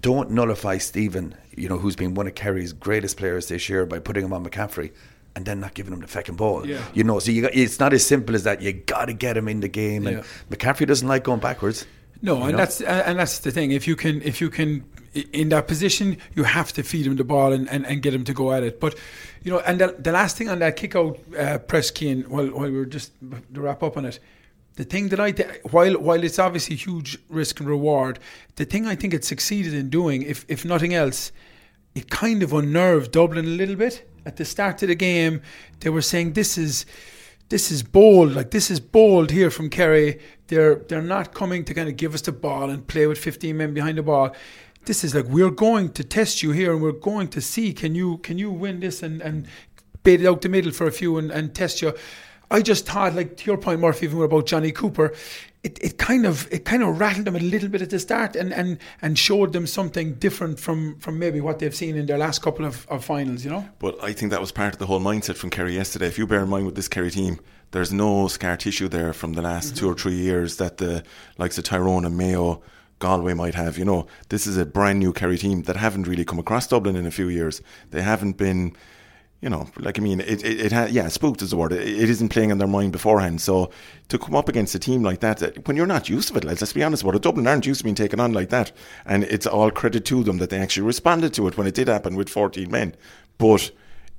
S8: Don't nullify Stephen, you know, who's been one of Kerry's greatest players this year by putting him on McCaffrey and then not giving him the fucking ball. Yeah. You know, so you got, it's not as simple as that. You got to get him in the game, and yeah. McCaffrey doesn't like going backwards.
S2: No, and know? that's and that's the thing. If you can, if you can in that position, you have to feed him the ball and, and, and get him to go at it. But, you know, and the, the last thing on that kick out uh, press keen, while, while we were just to wrap up on it, the thing that I, th- while while it's obviously huge risk and reward, the thing I think it succeeded in doing, if if nothing else, it kind of unnerved Dublin a little bit. At the start of the game, they were saying this is this is bold, like this is bold here from Kerry. They're they're not coming to kind of give us the ball and play with 15 men behind the ball this is like we're going to test you here and we're going to see can you can you win this and and bait it out the middle for a few and, and test you. I just thought, like to your point, Murphy, even about Jonny Cooper, it, it kind of it kind of rattled them a little bit at the start and, and, and showed them something different from, from maybe what they've seen in their last couple of, of finals, you know.
S7: But I think that was part of the whole mindset from Kerry yesterday. If you bear in mind with this Kerry team, there's no scar tissue there from the last mm-hmm. two or three years that the likes of Tyrone and Mayo. Galway might have, you know, this is a brand new Kerry team that haven't really come across Dublin in a few years. They haven't been you know, like I mean, it it, it ha- yeah, spooked is the word. It, it isn't playing in their mind beforehand. So to come up against a team like that, when you're not used to it, let's, let's be honest about it. Dublin aren't used to being taken on like that, and it's all credit to them that they actually responded to it when it did happen with 14 men. But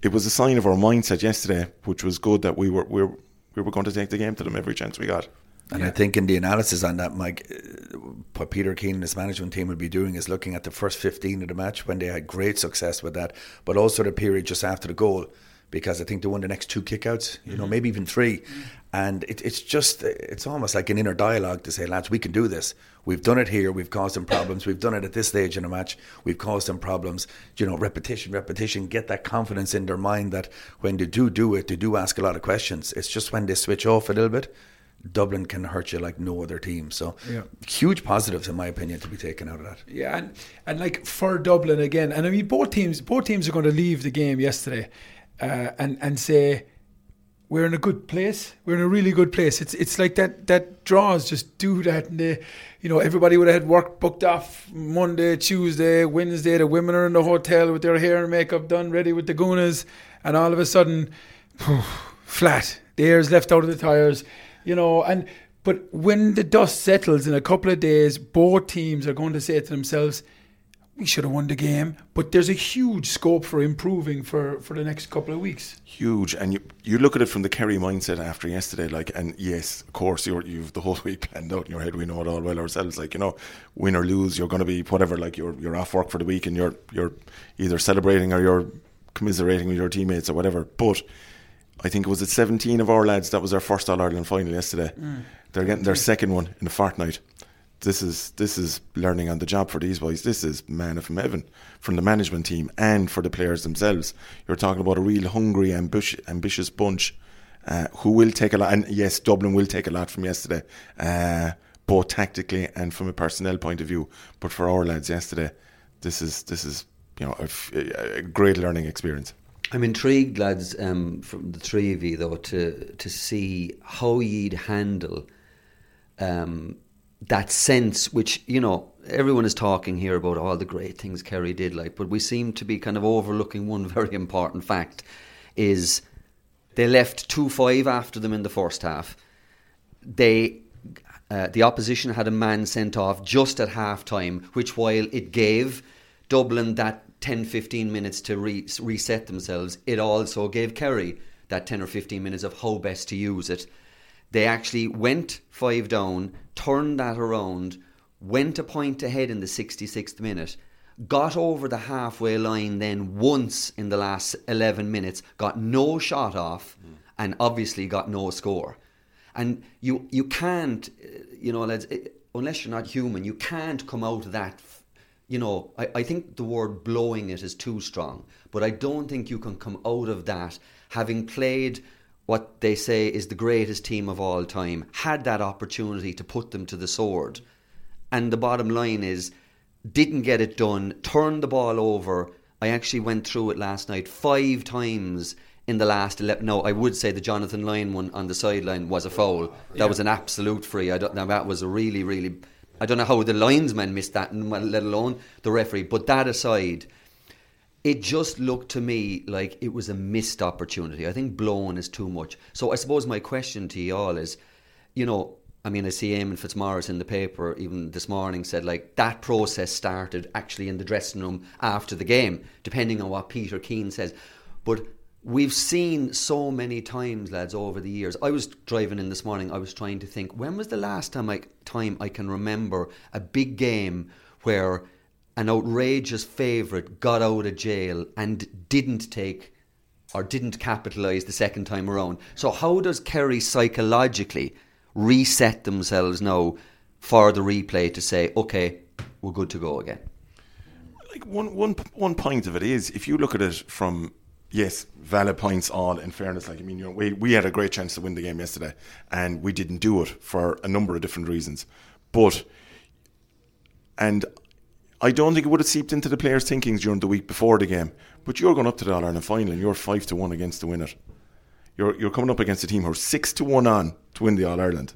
S7: it was a sign of our mindset yesterday, which was good that we were we were, we were going to take the game to them every chance we got.
S8: And yeah. I think in the analysis on that, Mike, uh, what Peter Keane and his management team will be doing is looking at the first 15 of the match when they had great success with that, but also the period just after the goal, because I think they won the next two kickouts, you mm-hmm. know, maybe even 3 mm-hmm. And it, it's just, it's almost like an inner dialogue to say, lads, we can do this. We've done it here. We've caused them problems. We've done it at this stage in a match. We've caused them problems. You know, repetition, repetition. Get that confidence in their mind that when they do do it, they do ask a lot of questions. It's just when they switch off a little bit Dublin can hurt you like no other team. So yeah. huge positives in my opinion to be taken out of that.
S2: Yeah, and, and like for Dublin again, and I mean both teams both teams are going to leave the game yesterday uh, and and say we're in a good place. We're in a really good place. It's it's like that that draws just do that and they you know, everybody would have had work booked off Monday, Tuesday, Wednesday, the women are in the hotel with their hair and makeup done, ready with the goonas, and all of a sudden *sighs* flat. The air's left out of the tires you know, and but when the dust settles in a couple of days, both teams are going to say to themselves, we should have won the game, but there's a huge scope for improving for, for the next couple of weeks.
S7: Huge, and you you look at it from the Kerry mindset after yesterday, like, and yes, of course, you're you've the whole *laughs* week planned out in your head. We know it all well ourselves, like you know, win or lose, you're going to be whatever, like you're you're off work for the week, and you're you're either celebrating or you're commiserating with your teammates or whatever. But I think it was at 17 of our lads that was our first All Ireland final yesterday. Mm. They're getting their second one in a fortnight. This is this is learning on the job for these boys. This is manna from heaven from the management team and for the players themselves. You're talking about a real hungry, ambitious, ambitious bunch uh, who will take a lot. And yes, Dublin will take a lot from yesterday, uh, both tactically and from a personnel point of view. But for our lads yesterday, this is this is you know a, a great learning experience.
S9: I'm intrigued, lads, um, from the three of you, though, to to see how you'd handle um, that sense, which you know everyone is talking here about all the great things Kerry did, like, but we seem to be kind of overlooking *laughs* one very important fact: is they left two five after them in the first half. They uh, the opposition had a man sent off just at half time, which while it gave Dublin that 10 15 minutes to re- reset themselves, it also gave Kerry that 10 or 15 minutes of how best to use it. They actually went five down, turned that around, went a point ahead in the 66th minute, got over the halfway line then once in the last 11 minutes, got no shot off, mm. and obviously got no score. And you you can't, you know, unless you're not human, you can't come out of that you know, I, I think the word blowing it is too strong, but I don't think you can come out of that having played what they say is the greatest team of all time, had that opportunity to put them to the sword. And the bottom line is, didn't get it done, turned the ball over. I actually went through it last night five times in the last 11. No, I would say the Jonathan Lyne one on the sideline was a foul. That yeah. was an absolute free. I don't, now, that was a really, really I don't know how the linesman missed that, and let alone the referee. But that aside, it just looked to me like it was a missed opportunity. I think blown is too much. So I suppose my question to you all is, you know, I mean, I see Eamon Fitzmaurice in the paper even this morning said like that process started actually in the dressing room after the game, depending on what Peter Keane says. But we've seen so many times, lads, over the years. I was driving in this morning. I was trying to think when was the last time I time I can remember a big game where an outrageous favourite got out of jail and didn't take or didn't capitalise the second time around. So how does Kerry psychologically reset themselves now for the replay to say, okay, we're good to go again?
S7: Like one one one point of it is if you look at it from yes, valid points all in fairness. Like I mean, you know, we we had a great chance to win the game yesterday, and we didn't do it for a number of different reasons. But and I don't think it would have seeped into the players' thinkings during the week before the game. But you're going up to the All Ireland final, and you're five to one against the winner. You're you're coming up against a team who are six to one on to win the All Ireland.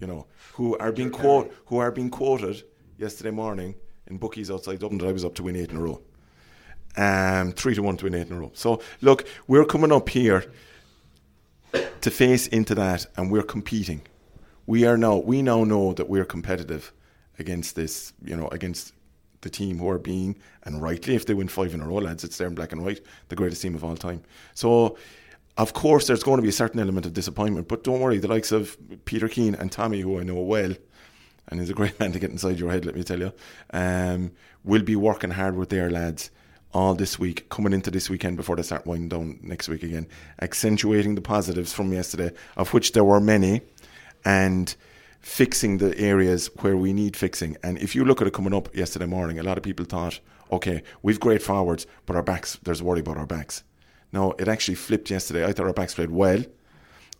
S7: You know who are being quote who are being quoted yesterday morning in bookies outside Dublin that I was up to win eight in a row. Um, three to one to win eight in a row. So look, we're coming up here to face into that, and we're competing. We are now we now know that we're competitive against this, you know, against the team who are being, and rightly, if they win five in a row, lads, it's there in black and white, the greatest team of all time. So, of course, there's going to be a certain element of disappointment, but don't worry, the likes of Peter Keane and Tommy, who I know well, and he's a great *laughs* man to get inside your head, let me tell you, um, will be working hard with their lads all this week, coming into this weekend before they start winding down next week again, accentuating the positives from yesterday, of which there were many, and fixing the areas where we need fixing. And if you look at it coming up yesterday morning, a lot of people thought, okay, we've great forwards, but our backs, there's worry about our backs. No, it actually flipped yesterday. I thought our backs played well.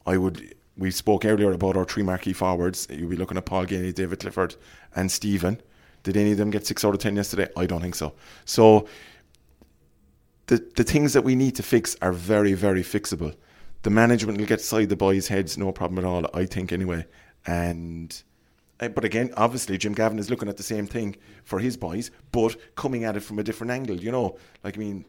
S7: I would. We spoke earlier about our three marquee forwards. You'll be looking at Paul Geaney, David Clifford, and Stephen. Did any of them get six out of ten yesterday? I don't think so. So the the things that we need to fix are very, very fixable. The management will get side the boys' heads, no problem at all. I think anyway. And uh, but again, obviously, Jim Gavin is looking at the same thing for his boys, but coming at it from a different angle. You know, like I mean,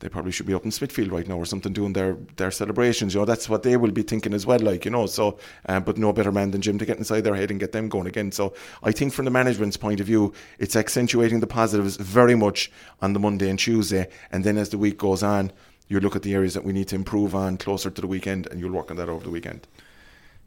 S7: they probably should be up in Smithfield right now or something doing their, their celebrations. You know, that's what they will be thinking as well. Like you know, so uh, but no better man than Jim to get inside their head and get them going again. So I think from the management's point of view, it's accentuating the positives very much on the Monday and Tuesday, and then as the week goes on, you look at the areas that we need to improve on closer to the weekend, and you'll work on that over the weekend.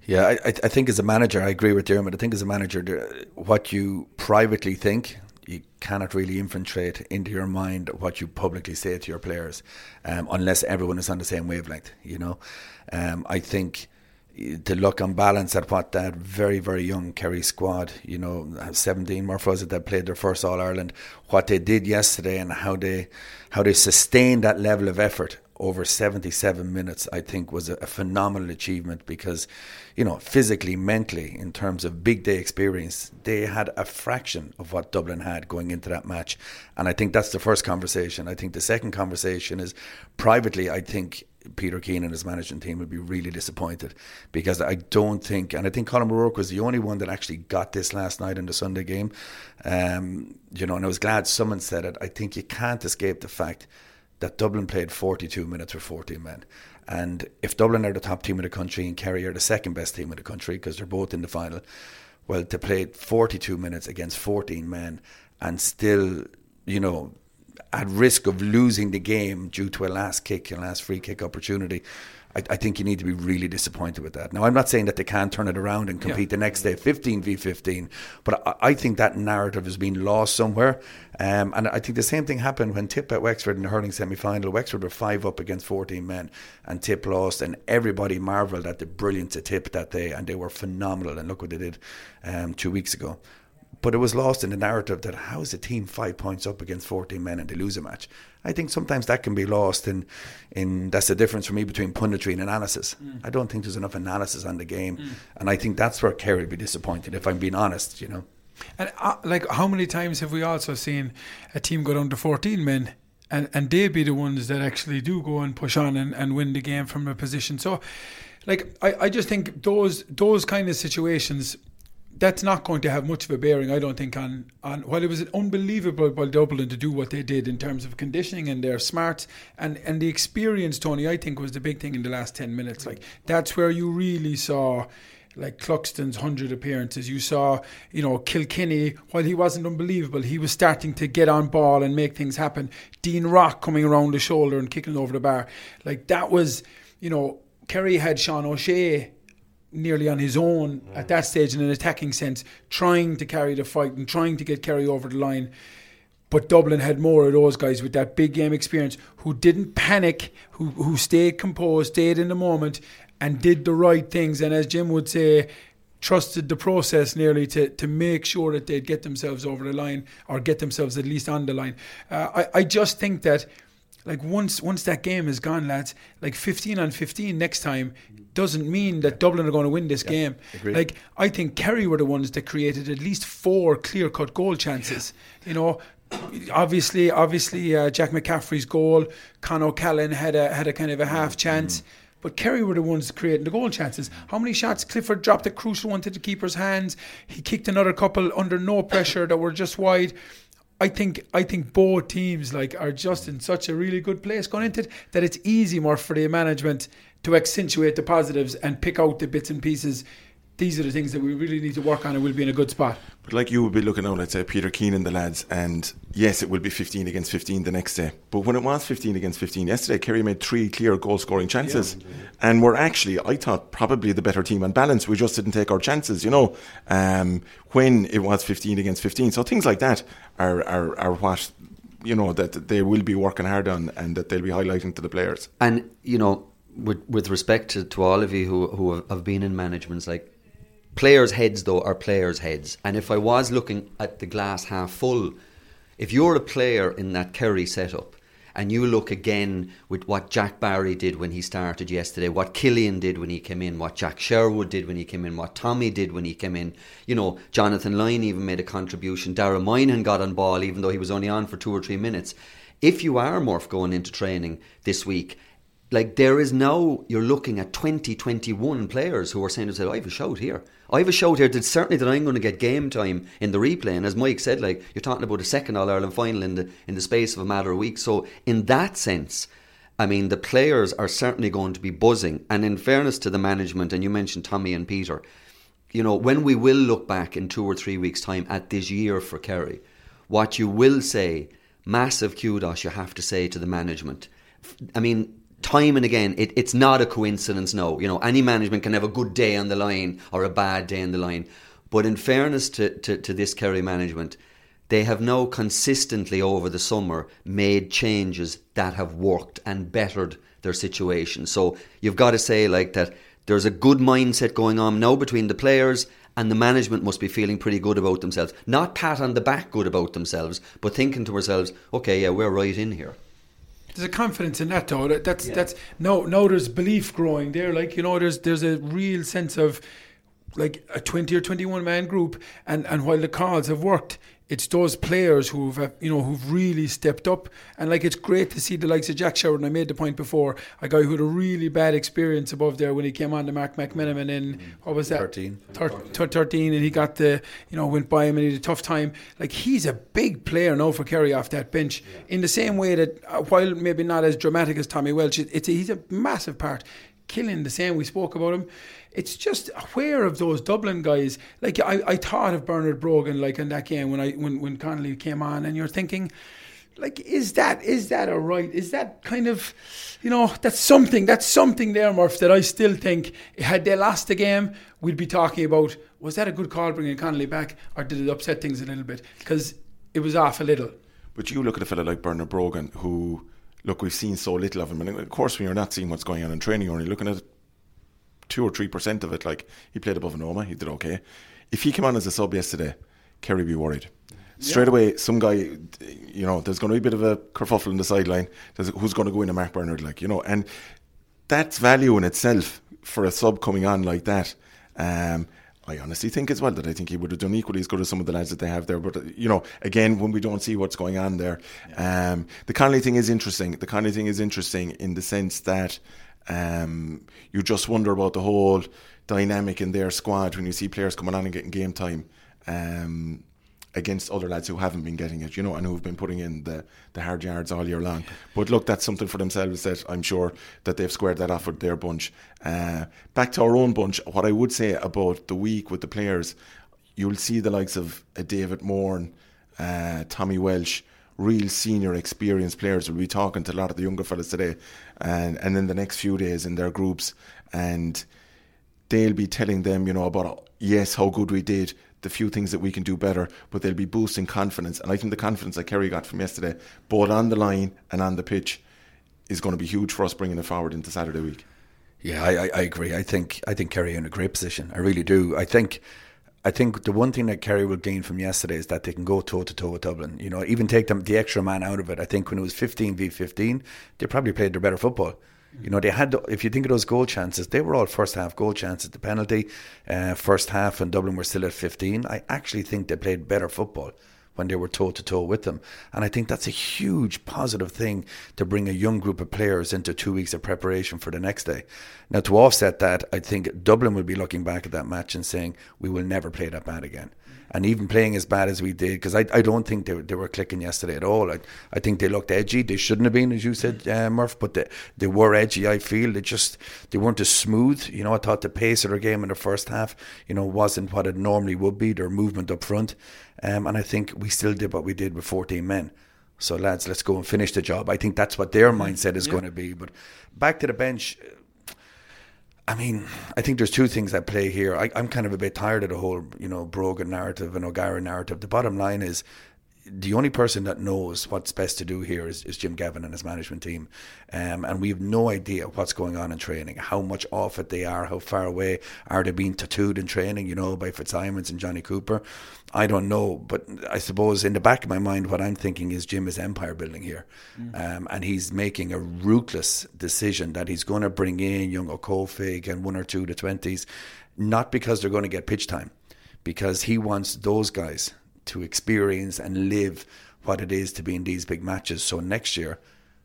S8: Yeah, I, I think as a manager, I agree with Dermot. I think as a manager, what you privately think, you cannot really infiltrate into your mind what you publicly say to your players, um, unless everyone is on the same wavelength. You know, um, I think to look on balance at what that very very young Kerry squad, you know, seventeen more was that played their first All Ireland, what they did yesterday and how they how they sustained that level of effort over 77 minutes, I think was a, phenomenal achievement because, you know, physically, mentally, in terms of big day experience, they had a fraction of what Dublin had going into that match. And I think that's the first conversation. I think the second conversation is privately, I think Peter Keane and his management team would be really disappointed because I don't think, and I think Colm O'Rourke was the only one that actually got this last night in the Sunday game. Um, you know, and I was glad someone said it. I think you can't escape the fact that Dublin played 42 minutes with 14 men. And if Dublin are the top team in the country and Kerry are the second best team in the country because they're both in the final, well, to play 42 minutes against 14 men and still, you know, at risk of losing the game due to a last kick and last free kick opportunity, I, I, think you need to be really disappointed with that. Now, I'm not saying that they can't turn it around and compete yeah. the next day, 15 v 15, but I, I, think that narrative has been lost somewhere. Um, and I think the same thing happened when Tip at Wexford in the hurling semi final. Wexford were five up against 14 men, and Tip lost, and everybody marvelled at the brilliance of Tip that day, and they were phenomenal. And look what they did um, two weeks ago. But it was lost in the narrative that how is a team five points up against 14 men and they lose a match? I think sometimes that can be lost in, in that's the difference for me between punditry and analysis. Mm. I don't think there's enough analysis on the game. Mm. And I think that's where Kerry would be disappointed, if I'm being honest, you know.
S2: And uh, like, how many times have we also seen a team go down to 14 men and, and they be the ones that actually do go and push on and, and win the game from a position? So, like, I, I just think those those kind of situations that's not going to have much of a bearing, I don't think, on, on while it was unbelievable by Dublin to do what they did in terms of conditioning and their smarts and, and the experience, Tony, I think was the big thing in the last 10 minutes. Like, that's where you really saw like Cluxton's 100 appearances. You saw, you know, Kilkenny, while he wasn't unbelievable, he was starting to get on ball and make things happen. Dean Rock coming around the shoulder and kicking over the bar. Like, that was, you know, Kerry had Sean O'Shea nearly on his own at that stage in an attacking sense, trying to carry the fight and trying to get Kerry over the line. But Dublin had more of those guys with that big game experience who didn't panic, who who stayed composed, stayed in the moment, and did the right things. And as Jim would say, trusted the process nearly to, to make sure that they'd get themselves over the line or get themselves at least on the line. Uh, I, I just think that like once once that game is gone, lads, like 15 on 15 next time doesn't mean that Dublin are going to win this yeah, game.
S8: Agreed.
S2: Like I think Kerry were the ones that created at least four clear-cut goal chances. You know, obviously, obviously uh, Jack McCaffrey's goal, Con O'Callaghan had a had a kind of a half chance. Mm. But Kerry were the ones creating the goal chances. How many shots Clifford dropped a crucial one to the keeper's hands? He kicked another couple under no pressure that were just wide. I think I think both teams like are just in such a really good place going into it that it's easy more for the management to accentuate the positives and pick out the bits and pieces these are the things that we really need to work on and we'll be in a good spot.
S7: But like you would be looking at, let's say, Peter Keenan, the lads, and yes, it will be 15 against 15 the next day. But when it was 15 against 15 yesterday, Kerry made three clear goal scoring chances. Yeah. And we're actually, I thought, probably the better team on balance. We just didn't take our chances, you know, um, when it was 15 against 15. So things like that are, are, are what you know that they will be working hard on and that they'll be highlighting to the players.
S9: And you know, with with respect to, to all of you who who have been in managements, like Players' heads, though, are players' heads. And if I was looking at the glass half full, if you're a player in that Kerry setup and you look again with what Jack Barry did when he started yesterday, what Killian did when he came in, what Jack Sherwood did when he came in, what Tommy did when he came in, you know, Jonathan Lyne even made a contribution. Dara Moynihan got on ball even though he was only on for two or three minutes. If you are Murph going into training this week like there is now you're looking at 20 21 players who are saying to I have a shout here. I have a shout here that certainly that I'm going to get game time in the replay. And as Mike said like you're talking about a second All-Ireland final in the in the space of a matter of weeks. So in that sense I mean the players are certainly going to be buzzing. And in fairness to the management and you mentioned Tommy and Peter you know when we will look back in two or three weeks time at this year for Kerry what you will say massive kudos you have to say to the management. I mean time and again, it, it's not a coincidence. No, you know, any management can have a good day on the line or a bad day on the line. But in fairness to, to, to this Kerry management, they have now consistently over the summer made changes that have worked and bettered their situation. So you've got to say like that. There's a good mindset going on now between the players and the management must be feeling pretty good about themselves. Not pat on the back good about themselves, but thinking to ourselves, okay, yeah, we're right in here.
S2: There's a confidence in that though. That, that's yeah. that's no no. There's belief growing there. Like you know, there's there's a real sense of like a 20 or 21 man group and and while the calls have worked it's those players who've uh, you know who've really stepped up. And like it's great to see the likes of Jack Sherwood and I made the point before a guy who had a really bad experience above there when he came on to Mark McMenamin in what was that?
S8: 13
S2: Thir- 13 and he got the you know went by him and he had a tough time. Like he's a big player now for Kerry off that bench. Yeah. in the same way that uh, while maybe not as dramatic as Tommy Walsh it's a, he's a massive part. Killian the same we spoke about him it's just aware of those Dublin guys. Like I, I thought of Bernard Brogan like in that game when I when when Connolly came on, and you're thinking, like, is that is that a right? Is that kind of, you know, that's something. That's something there, Murph. That I still think had they lost the game, we'd be talking about was that a good call bringing Connolly back, or did it upset things a little bit because it was off a little.
S7: But you look at a fellow like Bernard Brogan who. Look, we've seen so little of him, and of course, when you're not seeing what's going on in training, or you're only looking at two or three percent of it. Like he played above an Omagh, he did okay. If he came on as a sub yesterday, Kerry be worried. Straight yeah. away, some guy, you know, there's going to be a bit of a kerfuffle in the sideline. who's going to go into Mark Bernard, like you know, and that's value in itself for a sub coming on like that. Um, I honestly think as well that I think he would have done equally as good as some of the lads that they have there. But you know, again, when we don't see what's going on there, um, the Connolly thing is interesting. The Connolly thing is interesting in the sense that um, you just wonder about the whole dynamic in their squad when you see players coming on and getting game time um, against other lads who haven't been getting it, you know, and who've been putting in the, the hard yards all year long. But look, that's something for themselves that I'm sure that they've squared that off with their bunch. Uh, back to our own bunch, what I would say about the week with the players, you'll see the likes of uh, David Moran, uh, Tommy Walsh, real senior experienced players We'll be talking to a lot of the younger fellas today and and then the next few days in their groups and they'll be telling them you know about yes how good we did the few things that we can do better but they'll be boosting confidence. And I think the confidence that Kerry got from yesterday both on the line and on the pitch is going to be huge for us bringing it forward into Saturday week.
S8: Yeah I, I, agree. I think I think Kerry in a great position. I really do. I think I think the one thing that Kerry will gain from yesterday is that they can go toe to toe with Dublin. You know, even take them the extra man out of it. I think when it was 15 v 15, they probably played their better football. You know, they had, if you think of those goal chances, they were all first half goal chances. The penalty, uh, first half, and Dublin were still at 15. I actually think they played better football when they were toe to toe with them. And I think that's a huge positive thing to bring a young group of players into two weeks of preparation for the next day. Now, to offset that, I think Dublin will be looking back at that match and saying, we will never play that bad again. And even playing as bad as we did, because I, I don't think they, they were clicking yesterday at all. I, I think they looked edgy. They shouldn't have been, as you said, uh, Murph, but they, they were edgy, I feel. They just, they weren't as smooth. You know, I thought the pace of their game in the first half, you know, wasn't what it normally would be, their movement up front. Um, and I think we still did what we did with 14 men. So, lads, let's go and finish the job. I think that's what their mindset is yeah. going to be. But back to the bench, I mean, I think there's two things at play here. I, am kind of a bit tired of the whole, you know, Brogan narrative and O'Gara narrative. The bottom line is the only person that knows what's best to do here is, is Jim Gavin and his management team. Um, and we have no idea what's going on in training, how much off it they are, how far away are they being tattooed in training, you know, by Fitzsimons and Jonny Cooper. I don't know. But I suppose in the back of my mind, what I'm thinking is Jim is empire building here. Mm. Um, and he's making a ruthless decision that he's going to bring in young Okofig and one or two to 20s, not because they're going to get pitch time, because he wants those guys to experience and live what it is to be in these big matches. So next year,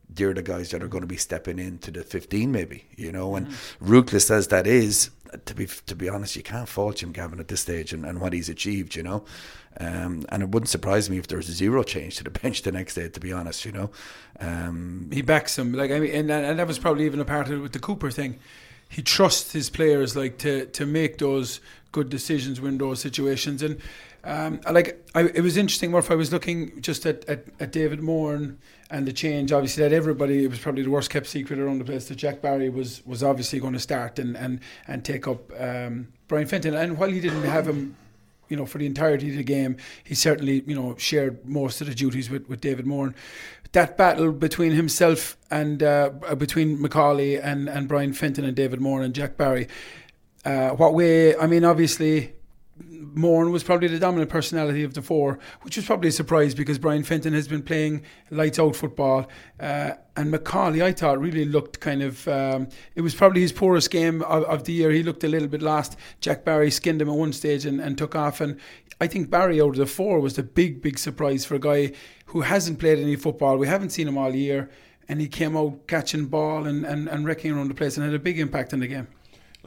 S8: they're the guys that are going to be stepping into the 15 maybe you know and mm. ruthless as that is to be to be honest you can't fault Jim Gavin at this stage and, and what he's achieved you know um, and it wouldn't surprise me if there was a zero change to the *laughs* bench the next day to be honest you know um,
S2: he backs him like I mean and, and that was probably even a part of it with the Cooper thing he trusts his players like to to make those good decisions win those situations and um, like I, it was interesting, Murph. I was looking just at, at, at David Moran and, and, the change. Obviously, that everybody it was probably the worst kept secret around the place that Jack Barry was was obviously going to start and and and take up um, Brian Fenton. And while he didn't have him, you know, for the entirety of the game, he certainly you know shared most of the duties with, with David Moran. that battle between himself and uh, between Macauley and and Brian Fenton and David Moran and Jack Barry. Uh, what way? I mean, obviously Moran was probably the dominant personality of the four, which was probably a surprise because Brian Fenton has been playing lights out football. Uh, and Macauley, I thought, really looked kind of. Um, it was probably his poorest game of, of, the year. He looked a little bit lost. Jack Barry skinned him at one stage and, and took off. And I think Barry out of the four was the big, big surprise for a guy who hasn't played any football. We haven't seen him all year. And he came out catching ball and, and, and wrecking around the place and had a big impact in the game.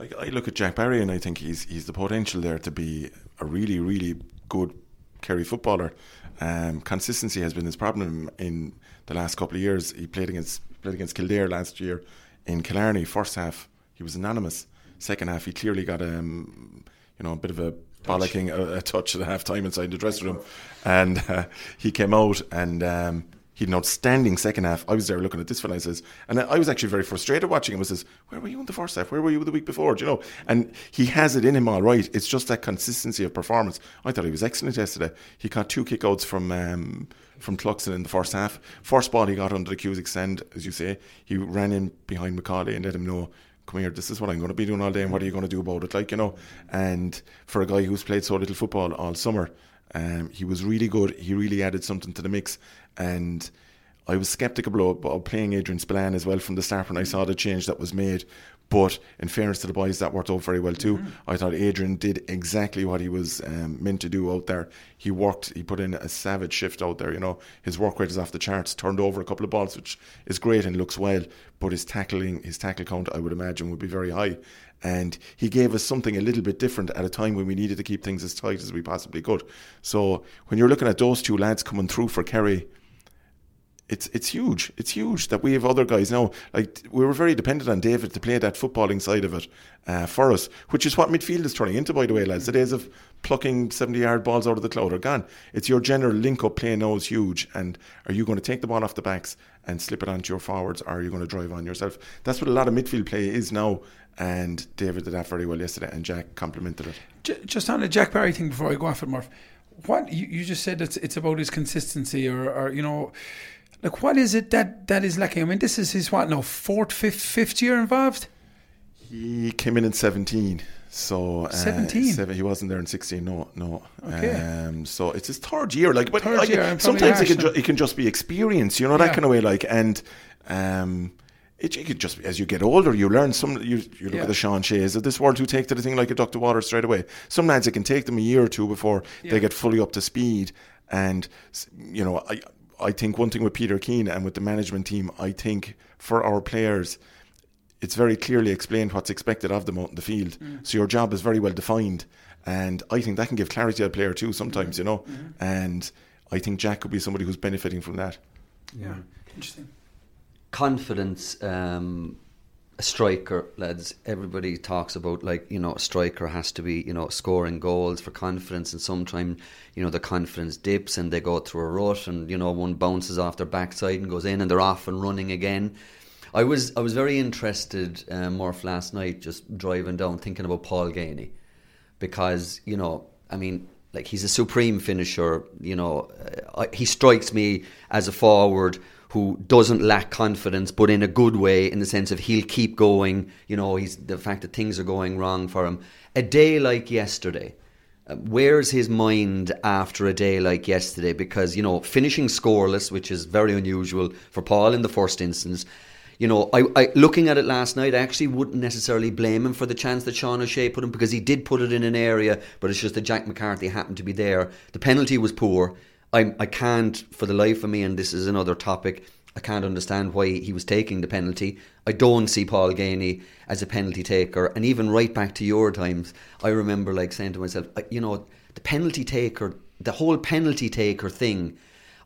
S7: Like I look at Jack Barry and I think he's he's the potential there to be a really really good Kerry footballer. Um, consistency has been his problem in the last couple of years. He played against played against Kildare last year in Killarney. First half he was anonymous. Second half he clearly got um, you know a bit of a bollocking a, a touch at half time inside the dressing room, and uh, he came out and. Um, he had an outstanding second half. I was there looking at this fella, says, and I was actually very frustrated watching him. I says, where were you in the first half? Where were you the week before? Do you know? And he has it in him all right. It's just that consistency of performance. I thought he was excellent yesterday. He got two kickouts from um, from Cluxton in the first half. First ball he got under the Cusack send, as you say. He ran in behind Macauley and let him know come here, this is what I'm going to be doing all day, and what are you going to do about it? Like, you know, and for a guy who's played so little football all summer, um, he was really good. He really added something to the mix. And I was sceptical about playing Adrian Spillane as well from the start when I saw the change that was made. But in fairness to the boys, that worked out very well too. Mm-hmm. I thought Adrian did exactly what he was um, meant to do out there. He worked, he put in a savage shift out there. You know, his work rate is off the charts. Turned over a couple of balls, which is great and looks well. But his tackling, his tackle count, I would imagine, would be very high. And he gave us something a little bit different at a time when we needed to keep things as tight as we possibly could. So when you're looking at those two lads coming through for Kerry it's it's huge. It's huge that we have other guys now. Like we were very dependent on David to play that footballing side of it uh, for us, which is what midfield is turning into. By the way, lads, the days of plucking seventy-yard balls out of the cloud are gone. It's your general link-up play now is huge. And are you going to take the ball off the backs and slip it onto your forwards, or are you going to drive on yourself? That's what a lot of midfield play is now. And David did that very well yesterday, and Jack complimented
S2: it. Just on the Jack Barry thing before I go off it, Murph. What you, you just said it's it's about his consistency, or, or you know like, what is it that, that is lacking? I mean, this is his what now fourth, fifth, fifth year involved.
S7: He came in in seventeen, So uh,
S2: 17?
S7: seven, he wasn't there in sixteen. No, no.
S2: Okay.
S7: Um, so it's his third year. Like, but like,
S2: year,
S7: sometimes it can ju- it can just be experience. You know that
S2: Yeah.
S7: kind of way. Like, and um, it, it could just be, as you get older, you learn. Some you you look
S2: Yeah.
S7: at the Sean Shays of this world who take to the thing like a duck to water straight away. Some lads it can take them a year or two before
S2: Yeah.
S7: they get fully up to speed. And you know, I I think one thing with Peter Keane and with the management team, I think for our players it's very clearly explained what's expected of them out in the field.
S2: Mm.
S7: So your job is very well defined. And I think that can give clarity to a player too sometimes, you know.
S2: Mm-hmm.
S7: And I think Jack could be somebody who's benefiting from that.
S2: Yeah, interesting.
S9: confidence um, a striker lads everybody talks about like you know a striker has to be you know scoring goals for confidence and sometimes you know the confidence dips and they go through a rut and you know one bounces off their backside and goes in and they're off and running again. I was I was very interested um, Murph last night just driving down thinking about Paul Geaney because you know I mean like he's a supreme finisher you know uh, I, he strikes me as a forward who doesn't lack confidence but in a good way in the sense of he'll keep going you know he's the fact that things are going wrong for him a day like yesterday uh, where's his mind after a day like yesterday because you know finishing scoreless which is very unusual for Paul in the first instance you know, I, I looking at it last night, I actually wouldn't necessarily blame him for the chance that Sean O'Shea put him because he did put it in an area, but it's just that Jack McCarthy happened to be there. The penalty was poor. I I can't for the life of me, and this is another topic. I can't understand why he was taking the penalty. I don't see Paul Geaney as a penalty taker, and even right back to your times, I remember like saying to myself, you know, the penalty taker, the whole penalty taker thing.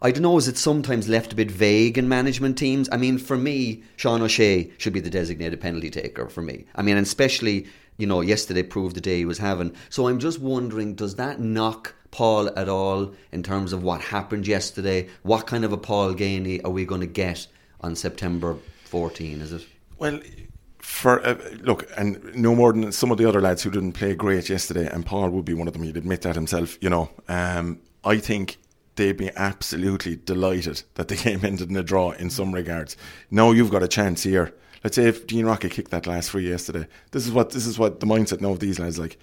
S9: I don't know, is it sometimes left a bit vague in management teams? I mean, for me, Sean O'Shea should be the designated penalty taker for me. I mean, and especially, you know, yesterday proved the day he was having. So I'm just wondering, does that knock Paul at all in terms of what happened yesterday? What kind of a Paul Geaney are we going to get on September 14, is it?
S7: Well, for uh, look, and no more than some of the other lads who didn't play great yesterday, and Paul would be one of them. He'd admit that himself. You know, um, I think they'd be absolutely delighted that the game *laughs* ended in a draw in some regards. Now you've got a chance here. Let's say if Dean Rocket kicked that last free yesterday, this is what this is what the mindset now of these lads like.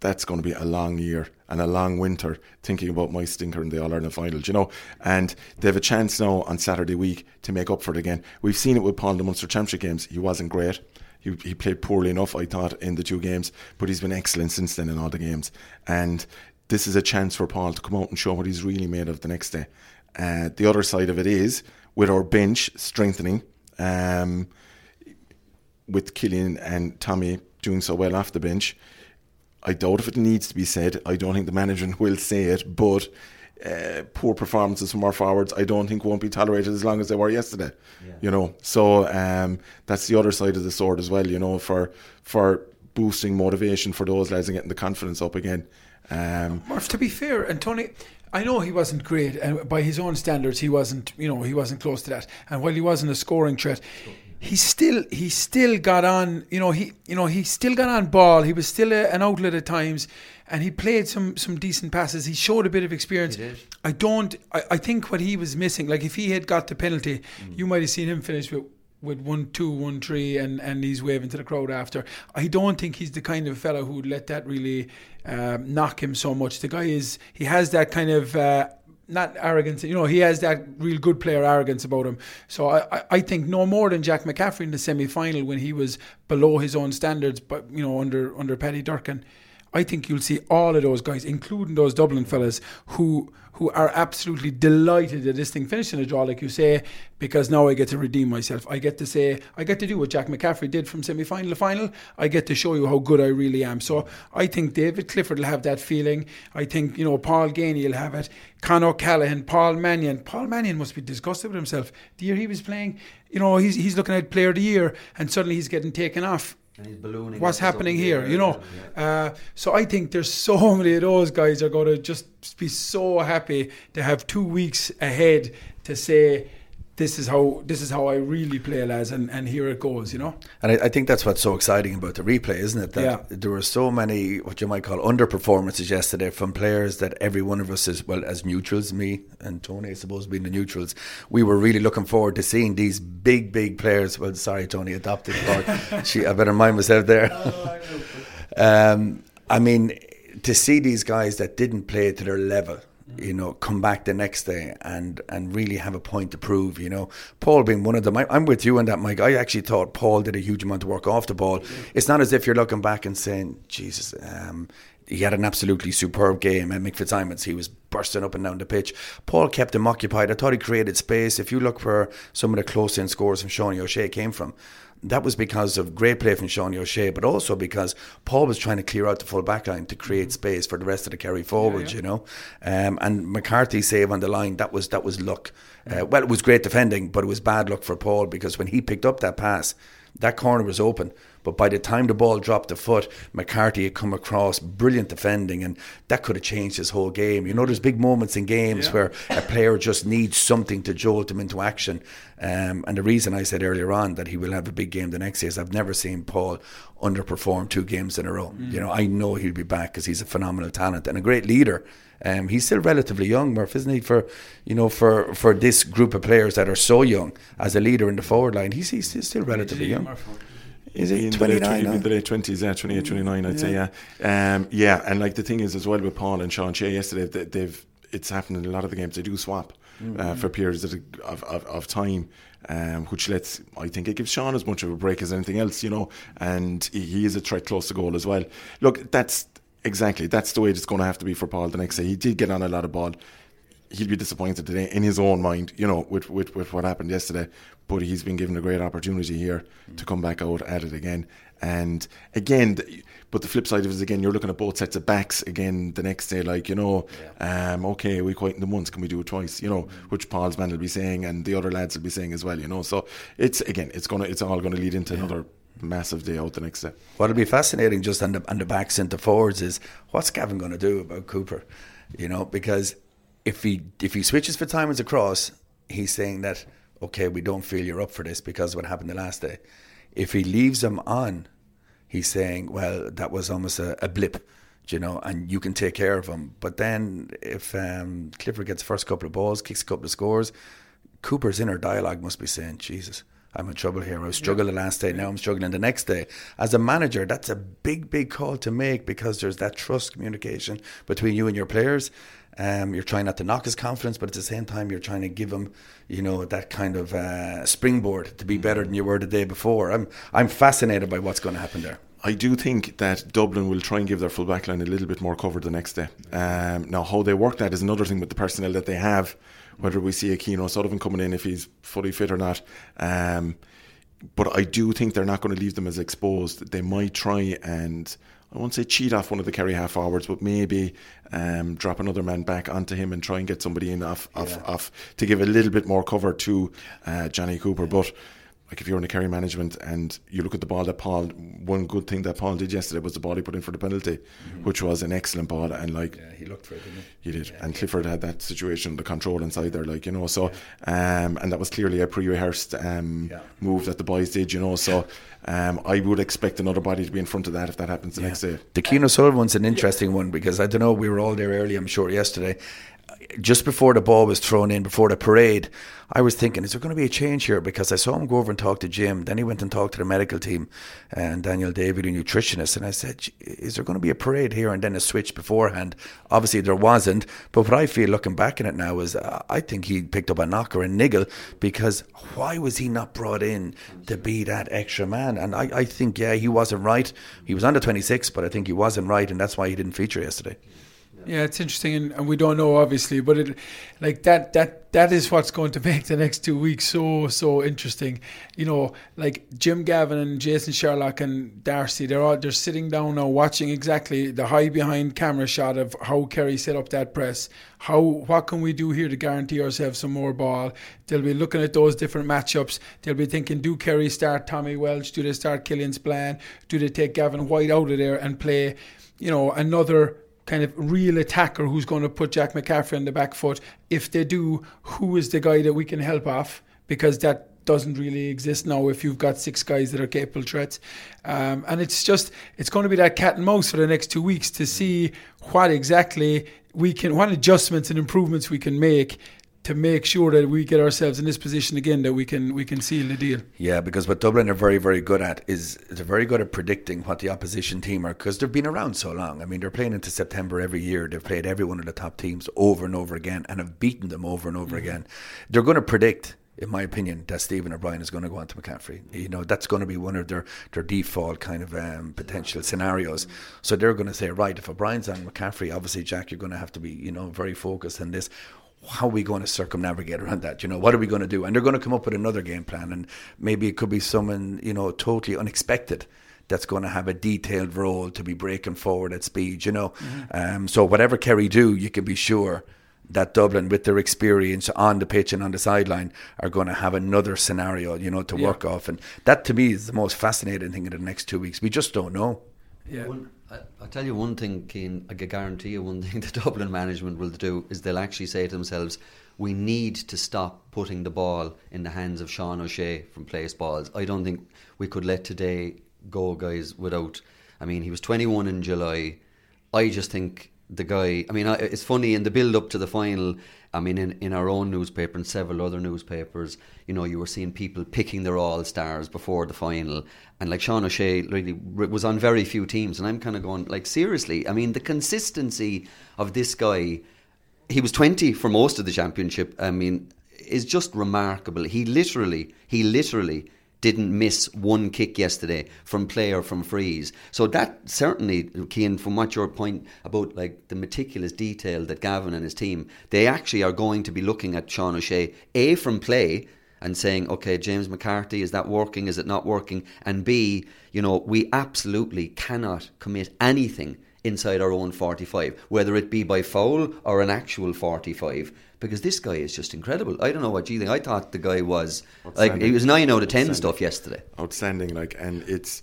S7: That's going to be a long year and a long winter thinking about my stinker in the All Ireland finals, you know. And they have a chance now on Saturday week to make up for it again. We've seen it with Paul in the Munster Championship games. He wasn't great. He, he played poorly enough, I thought, in the two games, but he's been excellent since then in all the games. And this is a chance for Paul to come out and show what he's really made of the next day. Uh, the other side of it is with our bench strengthening, um, with Killian and Tommy doing so well off the bench. I doubt if it needs to be said. I don't think the management *laughs* will say it, but uh, poor performances from our forwards, I don't think won't be tolerated as long as they were yesterday. You know, so um, that's the other side of the sword as well. You know, for for boosting motivation for those lads and getting the confidence up again. Um,
S2: Murph, to be fair, and Tony, I know he wasn't great, and by his own standards, he wasn't. You know, he wasn't close to that. And while he wasn't a scoring threat, he still he still got on. You know, he you know he still got on ball. He was still a, an outlet at times, and he played some some decent passes. He showed a bit of experience. I don't. I, I think what he was missing, like if he had got the penalty, you might have seen him finish with with one two one three and and he's waving to the crowd after I don't think he's the kind of fellow who'd let that really um, knock him so much the guy is he has that kind of uh, not arrogance. You know he has that real good player arrogance about him. So I, I- think no more than Jack McCaffrey in the semi-final when he was below his own standards but you know under under Paddy Durcan. I think you'll see all of those guys, including those Dublin fellas, who who are absolutely delighted that this thing finished in a draw, like you say, because now I get to redeem myself. I get to say, I get to do what Jack McCaffrey did from semi final to final. I get to show you how good I really am. So I think David Clifford will have that feeling. I think, you know, Paul Geaney will have it. Con O'Callaghan, Paul Mannion. Paul Mannion must be disgusted with himself. The year he was playing, you know, he's, he's looking at player of the year and suddenly he's getting taken off. What's
S9: and
S2: happening
S9: up in the
S2: here, you know. Uh, so I think there's so *laughs* many of those guys are going to just be so happy to have two weeks ahead to say, this is how this is how I really play, lads, and, and here it goes, you know.
S8: And I, I think that's what's so exciting about the replay, isn't it? That
S2: Yeah.
S8: there were so many what you might call underperformances yesterday from players that every one of us, as well as neutrals, me and Tony, I suppose, being the neutrals, we were really looking forward to seeing these big, big players. Well, sorry, Tony, adopted, but *laughs* she, I better mind myself there. Um, I mean, to see these guys that didn't play to their level, you know, come back the next day and and really have a point to prove. You know, Paul being one of them. I, am with you on that, Mike. I actually thought Paul did a huge amount of work off the ball. It's not as if you're looking back and saying, Jesus. Um, he had an absolutely superb game. And Mick Fitzsimons, he was bursting up and down the pitch. Paul kept him occupied. I thought he created space. If you look where some of the close-in scores from Sean O'Shea came from, that was because of great play from Sean O'Shea, but also because Paul was trying to clear out the full back line to create space for the rest of the Kerry forwards, yeah, yeah. you know. Um, and McCarthy save on the line, that was that was luck. Uh, well, it was great defending, but it was bad luck for Paul because when he picked up that pass, that corner was open. But by the time the ball dropped the foot, McCarthy had come across brilliant defending, and that could have changed his whole game. You know, there's big moments in games yeah. where a player just needs something to jolt him into action. Um, and the reason I said earlier on that he will have a big game the next year is I've never seen Paul underperform two games in a row. Mm. You know, I know he'll be back because he's a phenomenal talent and a great leader. Um, he's still relatively young, Murph, isn't he? For you know, for, for this group of players that are so young as a leader in the forward line, he's, he's still relatively young. Is he 29
S7: in the late 20s, yeah, 28, 29, I'd yeah. say, yeah. Um, yeah, and like the thing is as well with Paul and Sean Shea yesterday, they, they've it's happened in a lot of the games. They do swap mm-hmm. uh, for periods of, of, of time, um, which lets I think it gives Sean as much of a break as anything else, you know. And he, he is a threat close to goal as well. Look, that's exactly that's the way it's going to have to be for Paul the next day. He did get on a lot of ball. He'll be disappointed today in his own mind, you know, with, with, with what happened yesterday but he's been given a great opportunity here mm. to come back out at it again. And again, the, but the flip side of it is again, you're looking at both sets of backs again the next day. Like you know, yeah. um, okay, we quite in the once, can we do it twice? You know, mm. which Paul's man will be saying, and the other lads will be saying as well. You know, so it's again, it's gonna, it's all going to lead into yeah. another massive day out the next day.
S8: What'll be fascinating just on the on the backs into forwards is what's Gavin going to do about Cooper? You know, because if he if he switches Fitzsimons across, he's saying that okay, we don't feel you're up for this because what happened the last day. If he leaves him on, he's saying, well, that was almost a, a blip, you know, and you can take care of him. But then if um, Clifford gets the first couple of balls, kicks a couple of scores, Cooper's inner dialogue must be saying, Jesus, I'm in trouble here. I struggled yeah. the last day. Now I'm struggling the next day. As a manager, that's a big, big call to make because there's that trust communication between you and your players. Um, you're trying not to knock his confidence, but at the same time, you're trying to give him, you know, that kind of uh, springboard to be better than you were the day before. I'm I'm fascinated by what's going to happen there.
S7: I do think that Dublin will try and give their full back line a little bit more cover the next day. Um, now, how they work that is another thing with the personnel that they have, whether we see a Cian O'Sullivan coming in if he's fully fit or not. Um, but I do think they're not going to leave them as exposed. They might try and I won't say cheat off one of the Kerry half forwards, but maybe um, drop another man back onto him and try and get somebody in off, off, yeah. off to give a little bit more cover to uh, Jonny Cooper. Yeah. But like if you're in the Kerry management and you look at the ball that Paul, one good thing that Paul did yesterday was the ball he put in for the penalty, mm-hmm. which was an excellent ball. And like,
S8: yeah, he looked for it, didn't
S7: he? He did. Yeah, and Clifford had that situation, the control inside there, like, you know, so, um, and that was clearly a pre rehearsed um, yeah. move that the boys did, you know, so um, I would expect another body to be in front of that if that happens the next day.
S8: The Cian O'Sullivan one's an interesting one because I don't know, we were all there early, I'm sure, yesterday just before the ball was thrown in, before the parade, I was thinking, is there going to be a change here? Because I saw him go over and talk to Jim. Then he went and talked to the medical team and Daniel Davey, a nutritionist. And I said, is there going to be a parade here and then a switch beforehand? Obviously, there wasn't. But what I feel looking back at it now is uh, I think he picked up a knock or a niggle because why was he not brought in to be that extra man? And I, I think, yeah, he wasn't right. He was under 26, but I think he wasn't right. And that's why he didn't feature yesterday.
S2: Yeah, it's interesting, and, and, we don't know obviously, but it, like that, that, that is what's going to *laughs* make the next two weeks so, so interesting. You know, like Jim Gavin and Jason Sherlock and Darcy, they're all they're sitting down now watching exactly the high behind camera shot of how Kerry set up that press. How what can we do here to guarantee ourselves some more ball? They'll be looking at those different matchups. They'll be thinking, do Kerry start Tommy Walsh? Do they start Killian Spillane? Do they take Gavin White out of there and play? You know, another kind of real attacker who's going to put Jack McCaffrey on the back foot. If they do, who is the guy that we can help off? Because that doesn't really exist now if you've got six guys that are capable threats. Um, and it's just, it's going to be that cat and mouse for the next two weeks to see what exactly we can, what adjustments and improvements we can make to make sure that we get ourselves in this position again that we can we can seal the deal.
S8: Yeah, because what Dublin are very very good at is they're very good at predicting what the opposition team are because they've been around so long. I mean, they're playing into September every year. They've played every one of the top teams over and over again and have beaten them over and over mm-hmm. again. They're going to predict in my opinion, that Stephen O'Brien is going to go on to McCaffrey. You know, that's going to be one of their, their default kind of um, potential scenarios. So they're going to say, right, if O'Brien's on McCaffrey, obviously, Jack, you're going to have to be, you know, very focused on this how are we going to circumnavigate around that? You know, what are we going to do? And they're going to come up with another game plan, and maybe it could be someone you know totally unexpected that's going to have a detailed role to be breaking forward at speed. You know, mm-hmm. um, so whatever Kerry do, you can be sure that Dublin, with their experience on the pitch and on the sideline, are going to have another scenario, you know, to yeah. work off. And that to me is the most fascinating thing in the next two weeks. We just don't know.
S9: Yeah. One, I, will tell you one thing, Cian. I guarantee you one *laughs* thing the Dublin management will do is they'll actually say to themselves, we need to stop putting the ball in the hands of Sean O'Shea from place balls. I don't think we could let today go, guys, without. I mean, he was 21 in July. I just think the guy. I mean, it's funny in the build up to the final. I mean, in, in our own newspaper and several other newspapers, you know, you were seeing people picking their all stars before the final, and like Sean O'Shea really was on very few teams, and I'm kind of going like seriously. I mean, the consistency of this guy. He was 20 for most of the championship. I mean, is just remarkable. He literally, he literally didn't miss one kick yesterday from play or from frees. So that certainly, Cian, from what your point about like the meticulous detail that Gavin and his team, they actually are going to be looking at Sean O'Shea, A, from play and saying, okay, James McCarthy, is that working? Is it not working? And B, you know, we absolutely cannot commit anything inside our own 45, whether it be by foul or an actual 45 because this guy is just incredible. I don't know what you think. I thought the guy was like he was nine out of ten stuff yesterday.
S7: Outstanding, like, and it's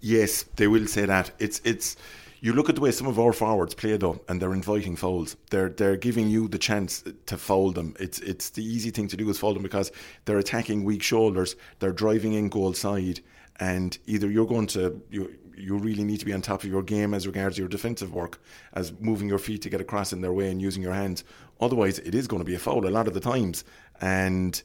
S7: yes, they will say that it's it's. You look at the way some of our forwards play though, and they're inviting fouls. They're they're giving you the chance to foul them. It's it's the easy thing to do is foul them because they're attacking weak shoulders. They're driving in goal side, and either you're going to you you really need to be on top of your game as regards your defensive work, as moving your feet to get across in their way and using your hands. Otherwise, it is going to be a foul a lot of the times. And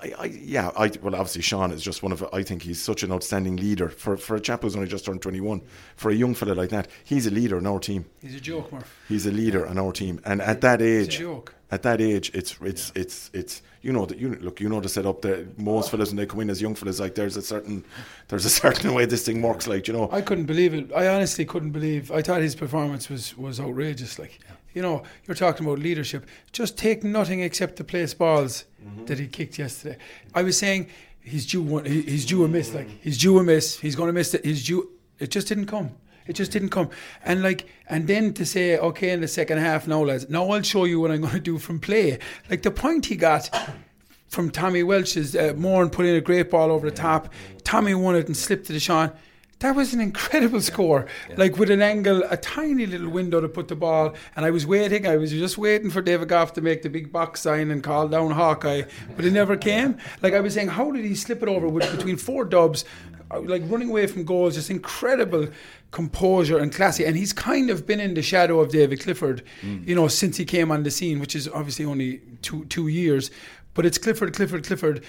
S7: I, I, yeah, I, well, obviously Sean is just one of. I think he's such an outstanding leader for for a chap who's only just turned twenty one. For a young fella like that, he's a leader in our team.
S2: He's a joke, Murph.
S7: He's a leader in our team, and at that age,
S2: joke.
S7: At that age, it's it's yeah. it's it's you know that you look you know the setup that most fellas when they come in as young fellas like there's a certain there's a certain way this thing works like you know.
S2: I couldn't believe it. I honestly couldn't believe. I thought his performance was was outrageous. Like. Yeah you know, you're talking about leadership. Just take nothing except the place balls mm-hmm. that he kicked yesterday. I was saying he's due one. He's due a miss. Like he's due a miss. He's going to miss it. He's due. It just didn't come. It just didn't come. And like, and then to say, okay, in the second half, now lads, now I'll show you what I'm going to do from play. Like the point he got from Tommy Walsh is uh, Moran put in a great ball over the top. Tommy won it and slipped to the shot that was an incredible score. Yeah. Like with an angle, a tiny little window to put the ball. And I was waiting, I was just waiting for David Gough to make the big box sign and call down Hawkeye, but it never came. Like I was saying, how did he slip it over with between four dubs, uh, like running away from goals, just incredible composure and classy. And he's kind of been in the shadow of David Clifford, mm. you know, since he came on the scene, which is obviously only two two years. But it's Clifford, Clifford, Clifford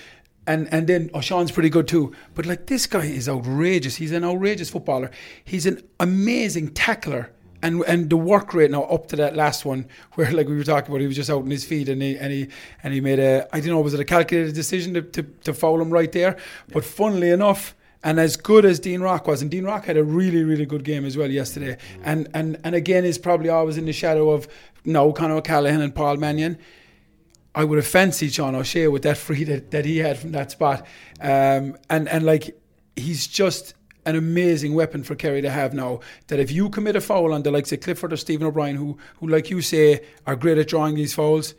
S2: and and then O'Sean's pretty good too. But like this guy is outrageous. He's an outrageous footballer. He's an amazing tackler. And and the work rate now up to that last one *laughs* where like we were talking about, he was just out on his feet and he and he and he made a I don't know was it a calculated decision to to, to foul him right there. But funnily enough. And as good as Dean Rock was, and Dean Rock had a really, really good game as well yesterday. And and and again is probably always in the shadow of no Conor O'Callaghan and Paul Mannion I would have fancied Sean O'Shea with that free that, that he had from that spot. Um, and, and like, he's just an amazing weapon for Kerry to have now. That if you commit a foul on the likes of Clifford or Stephen O'Brien, who, who like you say, are great at drawing these fouls,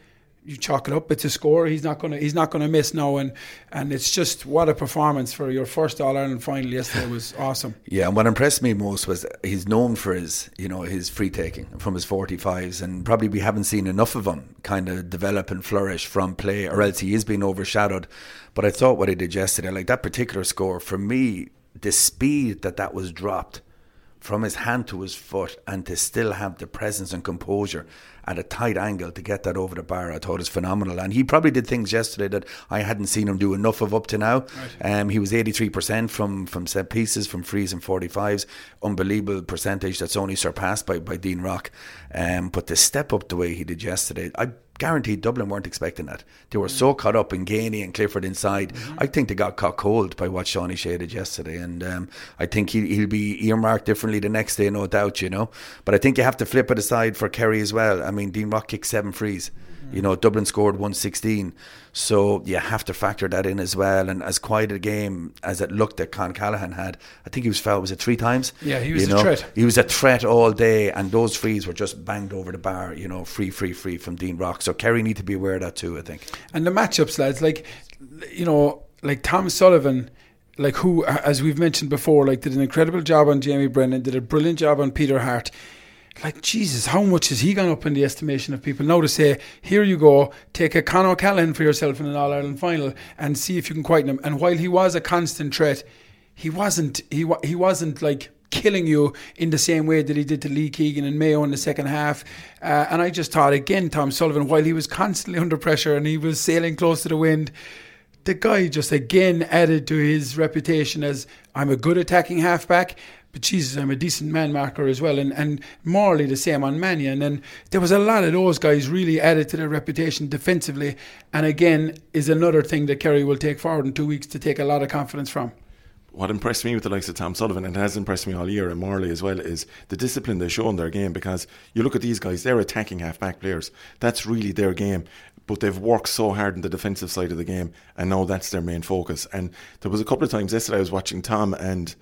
S2: you chalk it up. It's a score. He's not gonna he's not gonna miss now. And and it's just what a performance for your first All Ireland final yesterday was awesome.
S8: Yeah, and what impressed me most was he's known for his you know his free taking from his forty fives, and probably we haven't seen enough of him kind of develop and flourish from play, or else he is being overshadowed. But I thought what he did yesterday, like that particular score, for me, the speed that that was dropped from his hand to his foot and to still have the presence and composure at a tight angle to get that over the bar, I thought is phenomenal. And he probably did things yesterday that I hadn't seen him do enough of up to now. Right. Um, he was 83% from, from set pieces, from frees and 45s. Unbelievable percentage that's only surpassed by, by Dean Rock. Um, but to step up the way he did yesterday, I guaranteed Dublin weren't expecting that. They were so caught up in Geaney and Clifford inside. Mm-hmm. I think they got caught cold by what Seanie Shea did yesterday, and um, I think he, he'll be earmarked differently the next day, no doubt. You know, but I think you have to flip it aside for Kerry as well. I mean, Dean Rock kicked seven frees. You know, Dublin scored 116. So you have to factor that in as well. And as quiet a game as it looked that Con Callaghan had, I think he was fouled, was it three times?
S2: Yeah, he was
S8: you
S2: a threat.
S8: He was a threat all day. And those frees were just banged over the bar, you know, free, free, free from Dean Rock. So Kerry need to be aware of that too, I think.
S2: And the matchups, lads, like, you know, like Tom Sullivan like who, as we've mentioned before, like did an incredible job on Jamie Brennan, did a brilliant job on Peter Harte like Jesus, how much has he gone up in the estimation of people now to say, here you go, take a Con O'Callaghan for yourself in an All Ireland final and see if you can quieten him. And while he was a constant threat, he wasn't he he wasn't like killing you in the same way that he did to Lee Keegan and Mayo in the second half. Uh, and I just thought again, Tom Sullivan, while he was constantly *laughs* under pressure and he was sailing close to the wind. The guy just again added to his reputation as I'm a good attacking halfback but Jesus, I'm a decent man marker as well. And, and Morley the same on Mannion. And there was a lot of those guys really added to their reputation defensively. And again, is another thing that Kerry will take forward in two weeks to take a lot of confidence from
S7: what impressed me with the likes of Tom Sullivan and has impressed me all year and Morley as well is the discipline they show in their game because you look at these guys, they're attacking half back players. That's really their game. But they've worked so hard in the defensive side of the game and now that's their main focus. And there was a couple of times yesterday I was watching Tom and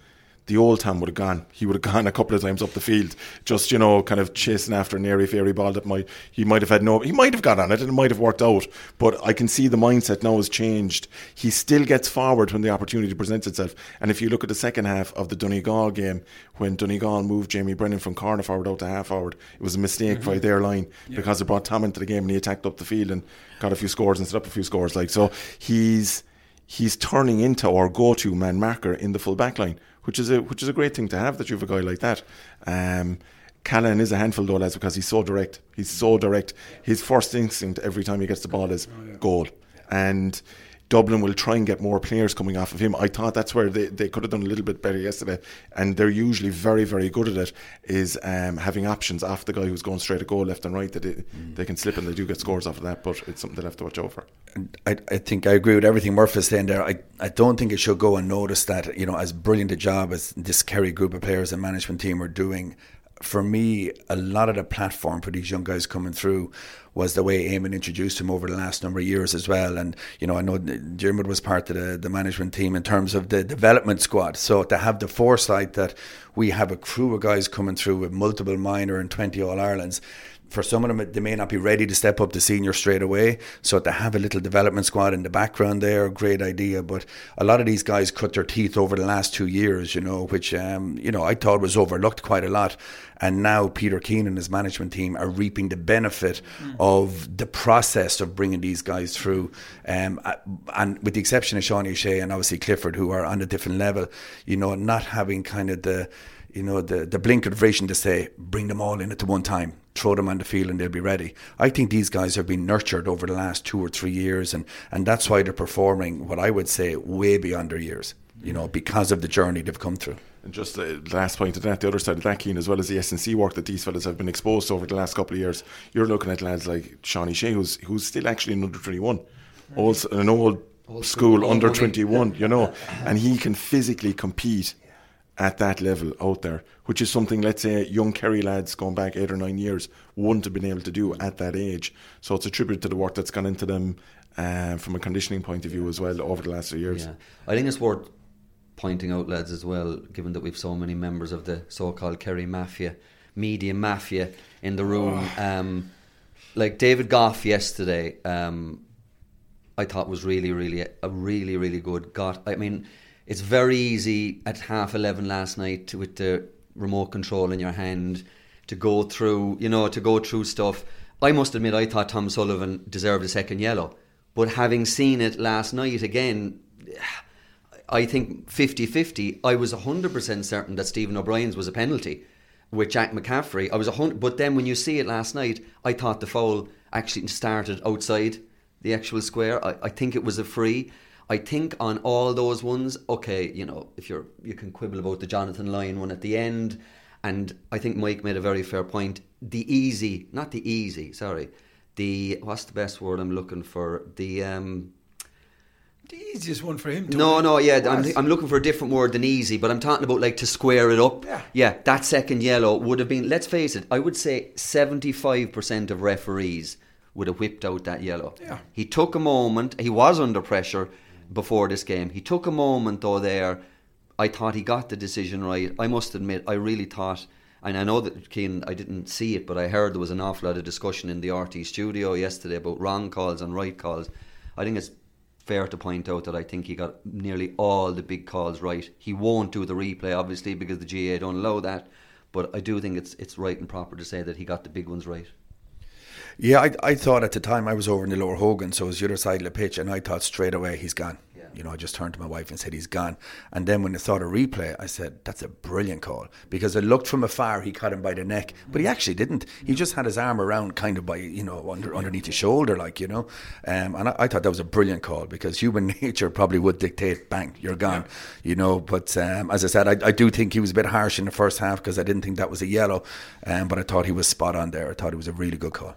S7: the old Tom would have gone. He would have gone a couple of times up the field, just you know, kind of chasing after an airy fairy ball that might he might have had no. He might have got on it and it might have worked out. But I can see the mindset now has changed. He still gets forward when the opportunity presents itself. And if you look at the second half of the Donegal game, when Donegal moved Jamie Brennan from corner forward out to half forward, it was a mistake mm-hmm. by their line yeah. because it brought Tom into the game and he attacked up the field and got a few scores and set up a few scores. Like so, he's he's turning into our go-to man marker in the full back line which is a which is a great thing to have that you have a guy like that. Um, Callaghan is a handful though, lads, because he's so direct. He's so direct. His first instinct every time he gets the ball is oh, yeah. goal, and Dublin will try and get more players coming off of him. I thought that's where they, they could have done a little bit better yesterday, and they're usually very very good at it. Is um, having options off the guy who's going straight at goal left and right that mm. they can slip and they do get scores off of that. But it's something they'll have to watch over.
S8: I, I think I agree with everything Murph is saying there. I, I don't think it should go unnoticed that you know as brilliant a job as this Kerry group of players and management team are doing for me, a lot of the platform for these young guys coming through was the way Eamon introduced him over the last number of years as well. And, you know, I know Dermot was part of the, the management team in terms of the development squad. So to have the foresight that we have a crew of guys coming through with multiple minor and 20 All Irelands for some of them, they may not be ready to step up to senior straight away. So to have a little development squad in the background there, great idea. But a lot of these guys cut their teeth over the last two years, you know, which um, you know I thought was overlooked quite a lot. And now Peter Keane and his management team are reaping the benefit mm. of the process of bringing these guys through. Um, and with the exception of Sean Shea and obviously Clifford, who are on a different level, you know, not having kind of the you know, the, the blinkered vision to say, bring them all in at the one time, throw them on the field and they'll be ready. I think these guys have been nurtured over the last two or three years, and, and that's why they're performing what I would say way beyond their years, you know, because of the journey they've come through.
S7: And just the last point of that, the other side of that, Cian, as well as the S&C work that these fellas have been exposed to over the last couple of years, you're looking at lads like Seanie Shea, who's, who's still actually an under 21, also an old, old school, school under 21, you know, *laughs* and he can physically compete at that level out there, which is something, let's say, young Kerry lads going back eight or nine years wouldn't have been able to do at that age. So it's a tribute to the work that's gone into them uh, from a conditioning point of view as well over the last few years.
S9: Yeah. I think it's worth pointing out, lads, as well, given that we've so many members of the so called Kerry Mafia, media mafia in the room. Oh. Um, like David Gough yesterday, um, I thought was really, really, a really, really good. Got, I mean, it's very easy at half 11 last night to, with the remote control in your hand to go through, you know, to go through stuff. I must admit, I thought Tom Sullivan deserved a second yellow. But having seen it last night again, I think 50-50. I was hundred percent certain that Stephen O'Brien's was a penalty with Jack McCaffrey. I was a hundred, but then when you see it last night, I thought the foul actually started outside the actual square. I, I think it was a free. I think on all those ones, okay, you know, if you're you can quibble about the Jonathan Lyne one at the end, and I think Mike made a very fair point. The easy, not the easy, sorry, the what's the best word I'm looking for? The um,
S2: the easiest one for him.
S9: To No, no, yeah, I'm, I'm looking for a different word than easy, but I'm talking about like to square it up.
S2: Yeah,
S9: yeah, that second yellow would have been. Let's face it, I would say 75 percent of referees would have whipped out that yellow.
S2: Yeah,
S9: he took a moment. He was under pressure before this game. He took a moment though there. I thought he got the decision right. I must admit, I really thought, and I know that Cian, I didn't see it, but I heard there was an awful lot of discussion in the RTÉ studio yesterday about wrong calls and right calls. I think it's fair to point out that I think he got nearly all the big calls right. He won't do the replay, obviously, because the GAA don't allow that. But I do think it's it's right and proper to say that he got the big ones right.
S8: Yeah, I, I thought at the time I was over in the lower Hogan, so it was the other side of the pitch, and I thought straight away he's gone. You know, I just turned to my wife and said he's gone. And then when I saw the replay, I said that's a brilliant call because I looked from afar. He caught him by the neck, but he actually didn't. He just had his arm around, kind of by you know under, underneath his shoulder, like you know. Um, and I, I, thought that was a brilliant call because human *laughs* nature probably would dictate, bang, you're gone, yeah. you know. But um, as I said, I, I, do think he was a bit harsh in the first half because I didn't think that was a yellow, um, but I thought he was spot on there. I thought it was a really good call.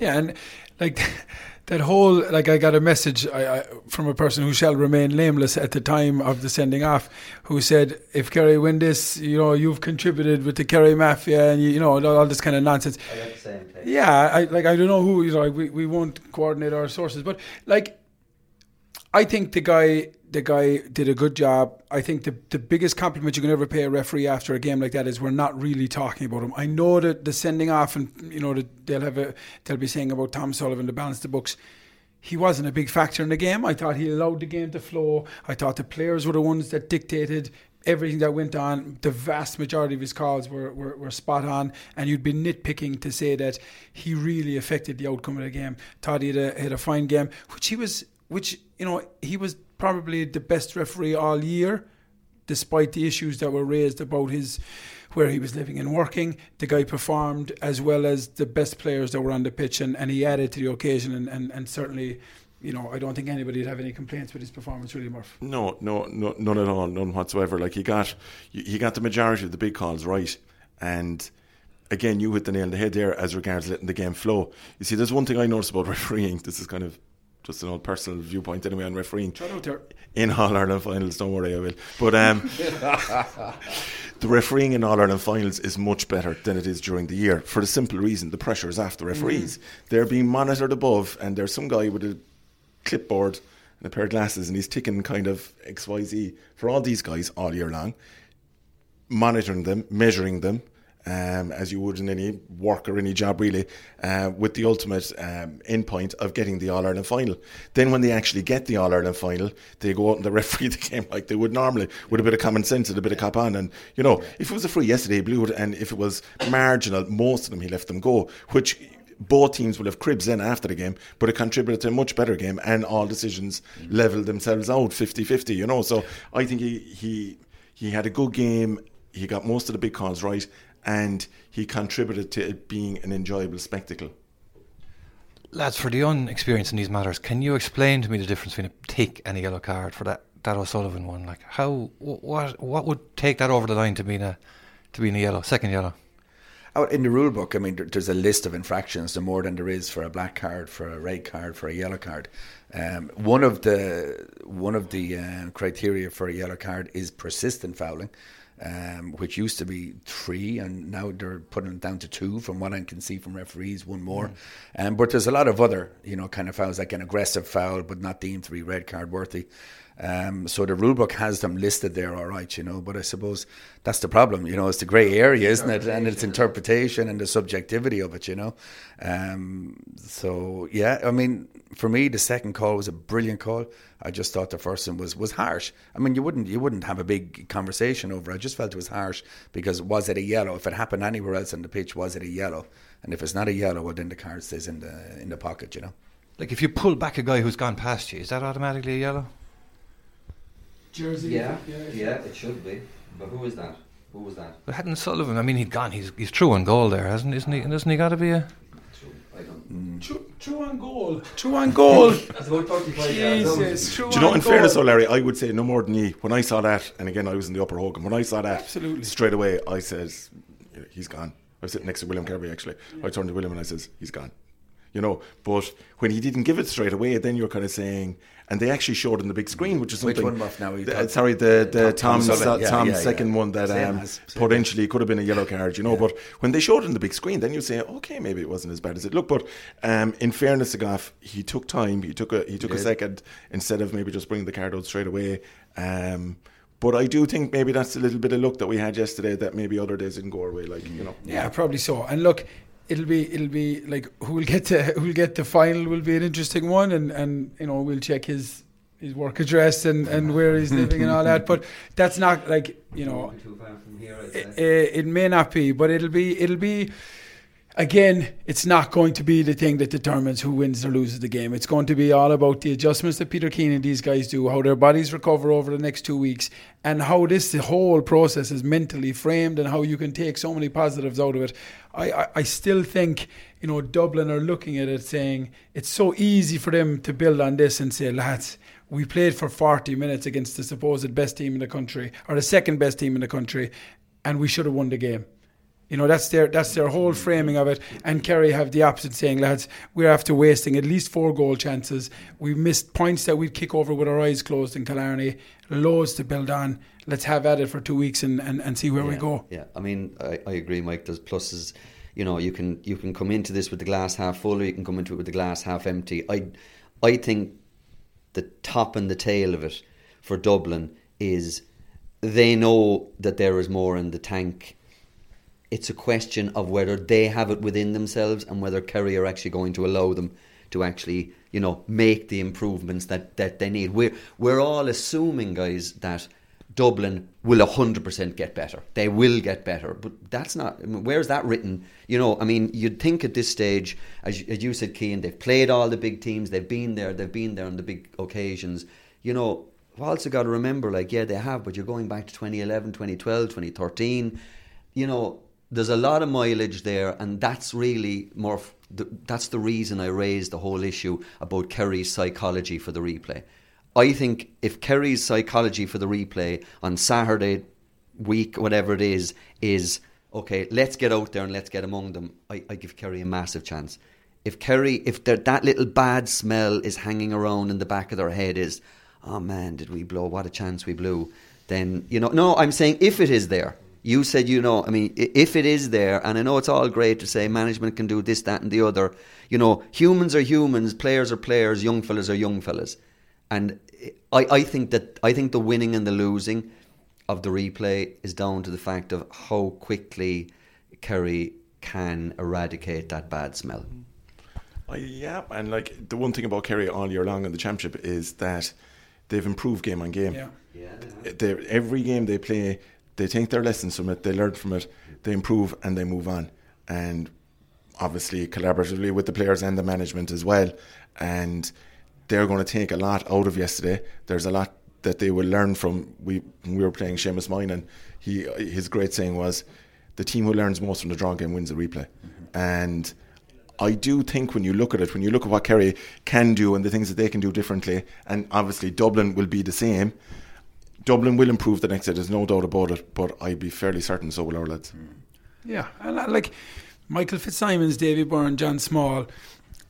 S2: Yeah, and like *laughs* that whole like I got a message I, I, from a person who shall remain nameless at the time of the sending off, who said, "If Kerry win this, you know you've contributed with the Kerry mafia and you, you know all this kind of nonsense." I Yeah, I like I don't know who you know. we we won't coordinate our sources, but like I think the guy the guy did a good job. I think the the biggest compliment you can ever pay a referee after a game like that is we're not really talking about him. I know that the sending off and you know that they'll have a they'll be saying about Tom Sullivan to balance the books. He wasn't a big factor in the game. I thought he allowed the game to flow. I thought the players were the ones that dictated everything that went on. The vast majority of his calls were, were, were spot on, and you'd be nitpicking to say that he really affected the outcome of the game. Thought he had a, had a fine game, which he was which you know he was probably the best referee all year, despite the issues that were raised about his where he was living and working. The guy performed as well as the best players that were on the pitch, and, and he added to the occasion, and, and, and certainly. You know, I don't think anybody would have any complaints with his performance, really, Murph.
S7: No, no, no, none at all, none whatsoever. Like he got, he got the majority of the big calls right, and again, you hit the nail on the head there as regards letting the game flow. You see, there's one thing I noticed about *laughs* refereeing. This is kind of just an old personal viewpoint anyway on refereeing. In All Ireland finals, don't worry, I will. But um, *laughs* the refereeing in All Ireland finals is much better than it is during the year for the simple reason the pressure is off the referees. Mm. They're being monitored above, and there's some guy with a clipboard and a pair of glasses, and he's ticking kind of XYZ for all these guys all year long, monitoring them, measuring them, um, as you would in any work or any job, really, uh, with the ultimate um, endpoint of getting the All Ireland final. Then, when they actually get the All Ireland final, they go out and the *laughs* referee the game like they would normally, with a bit of common sense and a bit of cop on. And you know, if it was a free yesterday, he blew it, and if it was marginal, most of them he left them go, which both teams will have cribs in after the game, but it contributed to a much better game, and all decisions leveled themselves out 50-50, You know, so I think he he he had a good game. He got most of the big calls right, and he contributed to it being an enjoyable spectacle.
S10: Lads, for the unexperienced in these matters, can you explain to me the difference between a tick and a yellow card for that, that O'Sullivan one? Like, how what what would take that over the line to being a to being a yellow, second yellow?
S8: Out in the rule book, I mean, there's a list of infractions, the more than there is for a black card, for a red card, for a yellow card. Um, one of the one of the uh, criteria for a yellow card is persistent fouling um, which used to be three, and now they're putting it down to two, from what I can see from referees, one more. Mm. Um, but there's a lot of other, you know, kind of fouls, like an aggressive foul, but not deemed to be red card worthy. Um, so the rule book has them listed there, all right, you know. But I suppose that's the problem, you know. It's the grey area, isn't it? And it's interpretation and the subjectivity of it, you know. Um, so yeah, I mean, for me, the second call was a brilliant call. I just thought the first one was was harsh. I mean, you wouldn't you wouldn't have a big conversation over. it. I just felt it was harsh because was it a yellow? If it happened anywhere else on the pitch, was it a yellow? And if it's not a yellow, well, then the card stays in the in the pocket, you know.
S10: Like if you pull back a guy who's gone past you, is that automatically a yellow?
S2: jersey.
S9: Yeah, yeah, it should be. But who is that? Who was that?
S10: But Hadden Sullivan, I mean, he'd gone. He's he's true on goal there, hasn't? Isn't he? Doesn't he got to be a? Mm-hmm.
S2: True, true on goal. True on goal. *laughs*
S9: That's about 35 yards.
S2: Jesus, true
S7: Do you know, in
S2: goal.
S7: fairness, though, Larry, I would say no more than you. When I saw that, and again, I was in the upper Hogan, when I saw that,
S2: Absolutely.
S7: straight away, I says, he's gone. I was sitting next to William Kirby, actually. I turned to William and I says, he's gone. You know, but when he didn't give it straight away, then you're kind of saying, and they actually showed on the big screen, which is
S8: Which
S7: something.
S8: one, Murph, now?
S7: The- sorry, the, the
S8: Tom-
S7: Tom,
S8: Tom yeah,
S7: Tom's
S8: yeah, yeah.
S7: second one that um,
S8: as-
S7: potentially could have been a yellow card, you know. But when they showed it on the big screen, then you say, okay, maybe it wasn't as bad as it looked. But um, in fairness to Gough, he took time. He took a he took a second instead of maybe just bringing the card out straight away. Um, but I do think maybe that's a little bit of luck that we had yesterday that maybe other days didn't go our way. Like you know,
S2: Yeah, probably so. And look, it'll be it'll be like who will get to *laughs* who will get the final will be an interesting one, and and you know we'll check his his work address and and where he's living and all that. But that's not like you know.
S9: Too far from here, I'd
S2: It, it may not be, but it'll be it'll be. Again, it's not going to be the thing that determines who wins or loses the game. It's going to be all about the adjustments that Peter Keane and these guys do, how their bodies recover over the next two weeks, and how this whole process is mentally framed, and how you can take so many positives out of it. I, I, I still think you know Dublin are looking at it saying it's so easy for them to build on this and say, lads, we played for 40 minutes against the supposed best team in the country or the second best team in the country, and we should have won the game. You know, that's their that's their whole framing of it. And Kerry have the opposite saying, lads, we're after wasting at least four goal chances. We missed points that we'd kick over with our eyes closed in Killarney. Loads to build on. Let's have at it for two weeks and, and, and see where we go.
S9: Yeah, I mean, I, I agree, Mike. There's pluses. You know, you can you can come into this with the glass half full, or you can come into it with the glass half empty. I I think the top and the tail of it for Dublin is they know that there is more in the tank. It's a question of whether they have it within themselves and whether Kerry are actually going to allow them to actually, you know, make the improvements that, that they need. We're we're all assuming, guys, that Dublin will hundred percent get better. They will get better, but that's not. I mean, where's that written? You know, I mean, you'd think at this stage, as, as you said, Cian, they've played all the big teams. They've been there. They've been there on the big occasions. You know, also got to remember, like, yeah, they have, but you're going back to 2011, 2012, 2013. You know, there's a lot of mileage there, and that's really more. f- The, that's the reason I raised the whole issue about Kerry's psychology for the replay. I think if Kerry's psychology for the replay on Saturday week, whatever it is, is okay, let's get out there and let's get among them. I, I give Kerry a massive chance. If Kerry, if that little bad smell is hanging around in the back of their head, is oh man, did we blow? What a chance we blew. Then you know, no, I'm saying if it is there. You said you know. I mean, if it is there, and I know it's all great to say management can do this, that, and the other. You know, humans are humans, players are players, young fellas are young fellas, and I, I think that I think the winning and the losing of the replay is down to the fact of how quickly Kerry can eradicate that bad smell.
S7: I, yeah, and like the one thing about Kerry all year long in the championship is that they've improved game on game.
S2: Yeah.
S7: They, every game they play, they take their lessons from it, they learn from it, they improve, and they move on. And obviously, collaboratively with the players and the management as well. And they're going to take a lot out of yesterday. There's a lot that they will learn from. We we were playing Seamus Moynihan. He his great saying was, "The team who learns most from the draw game wins the replay." And I do think when you look at it, when you look at what Kerry can do and the things that they can do differently, and obviously Dublin will be the same. Dublin will improve the next day. There's no doubt about it. But I'd be fairly certain so will our lads. Hmm.
S2: Yeah, and I, like Michael Fitzsimons, Davy Byrne, John Small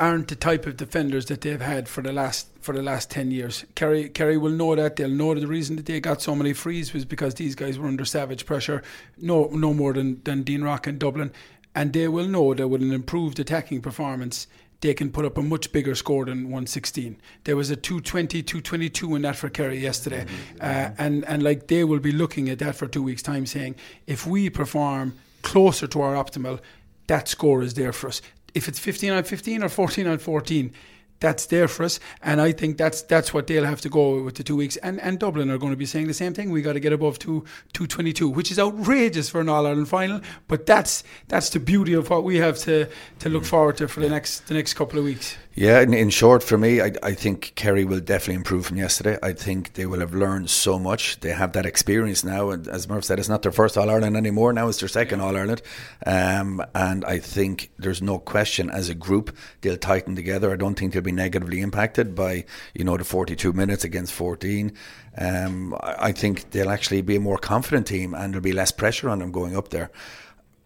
S2: aren't the type of defenders that they've had for the last for the last ten years. Kerry Kerry will know that. They'll know that the reason that they got so many frees was because these guys were under savage pressure. No no more than, than Dean Rock and Dublin. And they will know that with an improved attacking performance they can put up a much bigger score than 116. There was a 220, 222 in that for Kerry yesterday. Uh, and, and like they will be looking at that for two weeks' time saying, if we perform closer to our optimal, that score is there for us. If it's 15 on 15 or 14 on 14, that's there for us, and I think that's that's what they'll have to go with the two weeks. And and Dublin are going to be saying the same thing. We got to get above two two twenty two, which is outrageous for an All Ireland final. But that's that's the beauty of what we have to to look mm. forward to for the next the next couple of weeks.
S8: Yeah, in, in short, for me, I, I think Kerry will definitely improve from yesterday. I think they will have learned so much. They have that experience now, and as Murph said, it's not their first All Ireland anymore. Now it's their second All Ireland, um, and I think there's no question as a group they'll tighten together. I don't think they'll be negatively impacted by you know the 42 minutes against 14. Um, I, I think they'll actually be a more confident team, and there'll be less pressure on them going up there.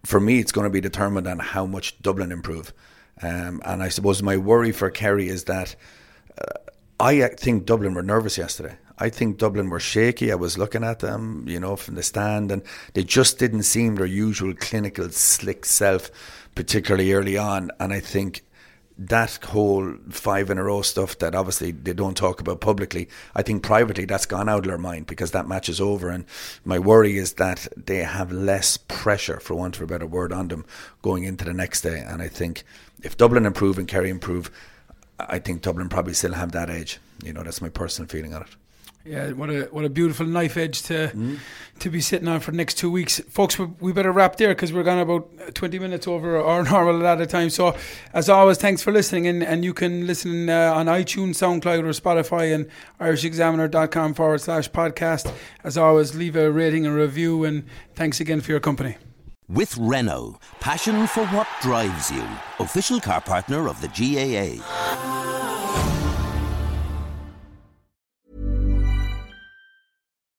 S8: For me, it's going to be determined on how much Dublin improve. Um, and I suppose my worry for Kerry is that uh, I think Dublin were nervous yesterday. I think Dublin were shaky. I was looking at them, you know, from the stand, and they just didn't seem their usual clinical, slick self, particularly early on. And I think that whole five in a row stuff that obviously they don't talk about publicly, I think privately that's gone out of their mind because that match is over. And my worry is that they have less pressure, for want of a better word, on them going into the next day. And I think if Dublin improve and Kerry improve, I think Dublin probably still have that edge. You know, that's my personal feeling on it.
S2: Yeah, what a what a beautiful knife edge to mm. to be sitting on for the next two weeks, folks. We, we better wrap there because we're gone about twenty minutes over our normal at a time. So, as always, thanks for listening, and, and you can listen uh, on iTunes, SoundCloud, or Spotify, and IrishExaminer.com forward slash podcast. As always, leave a rating and review, and thanks again for your company.
S1: With Renault, passion for what drives you. Official car partner of the GAA.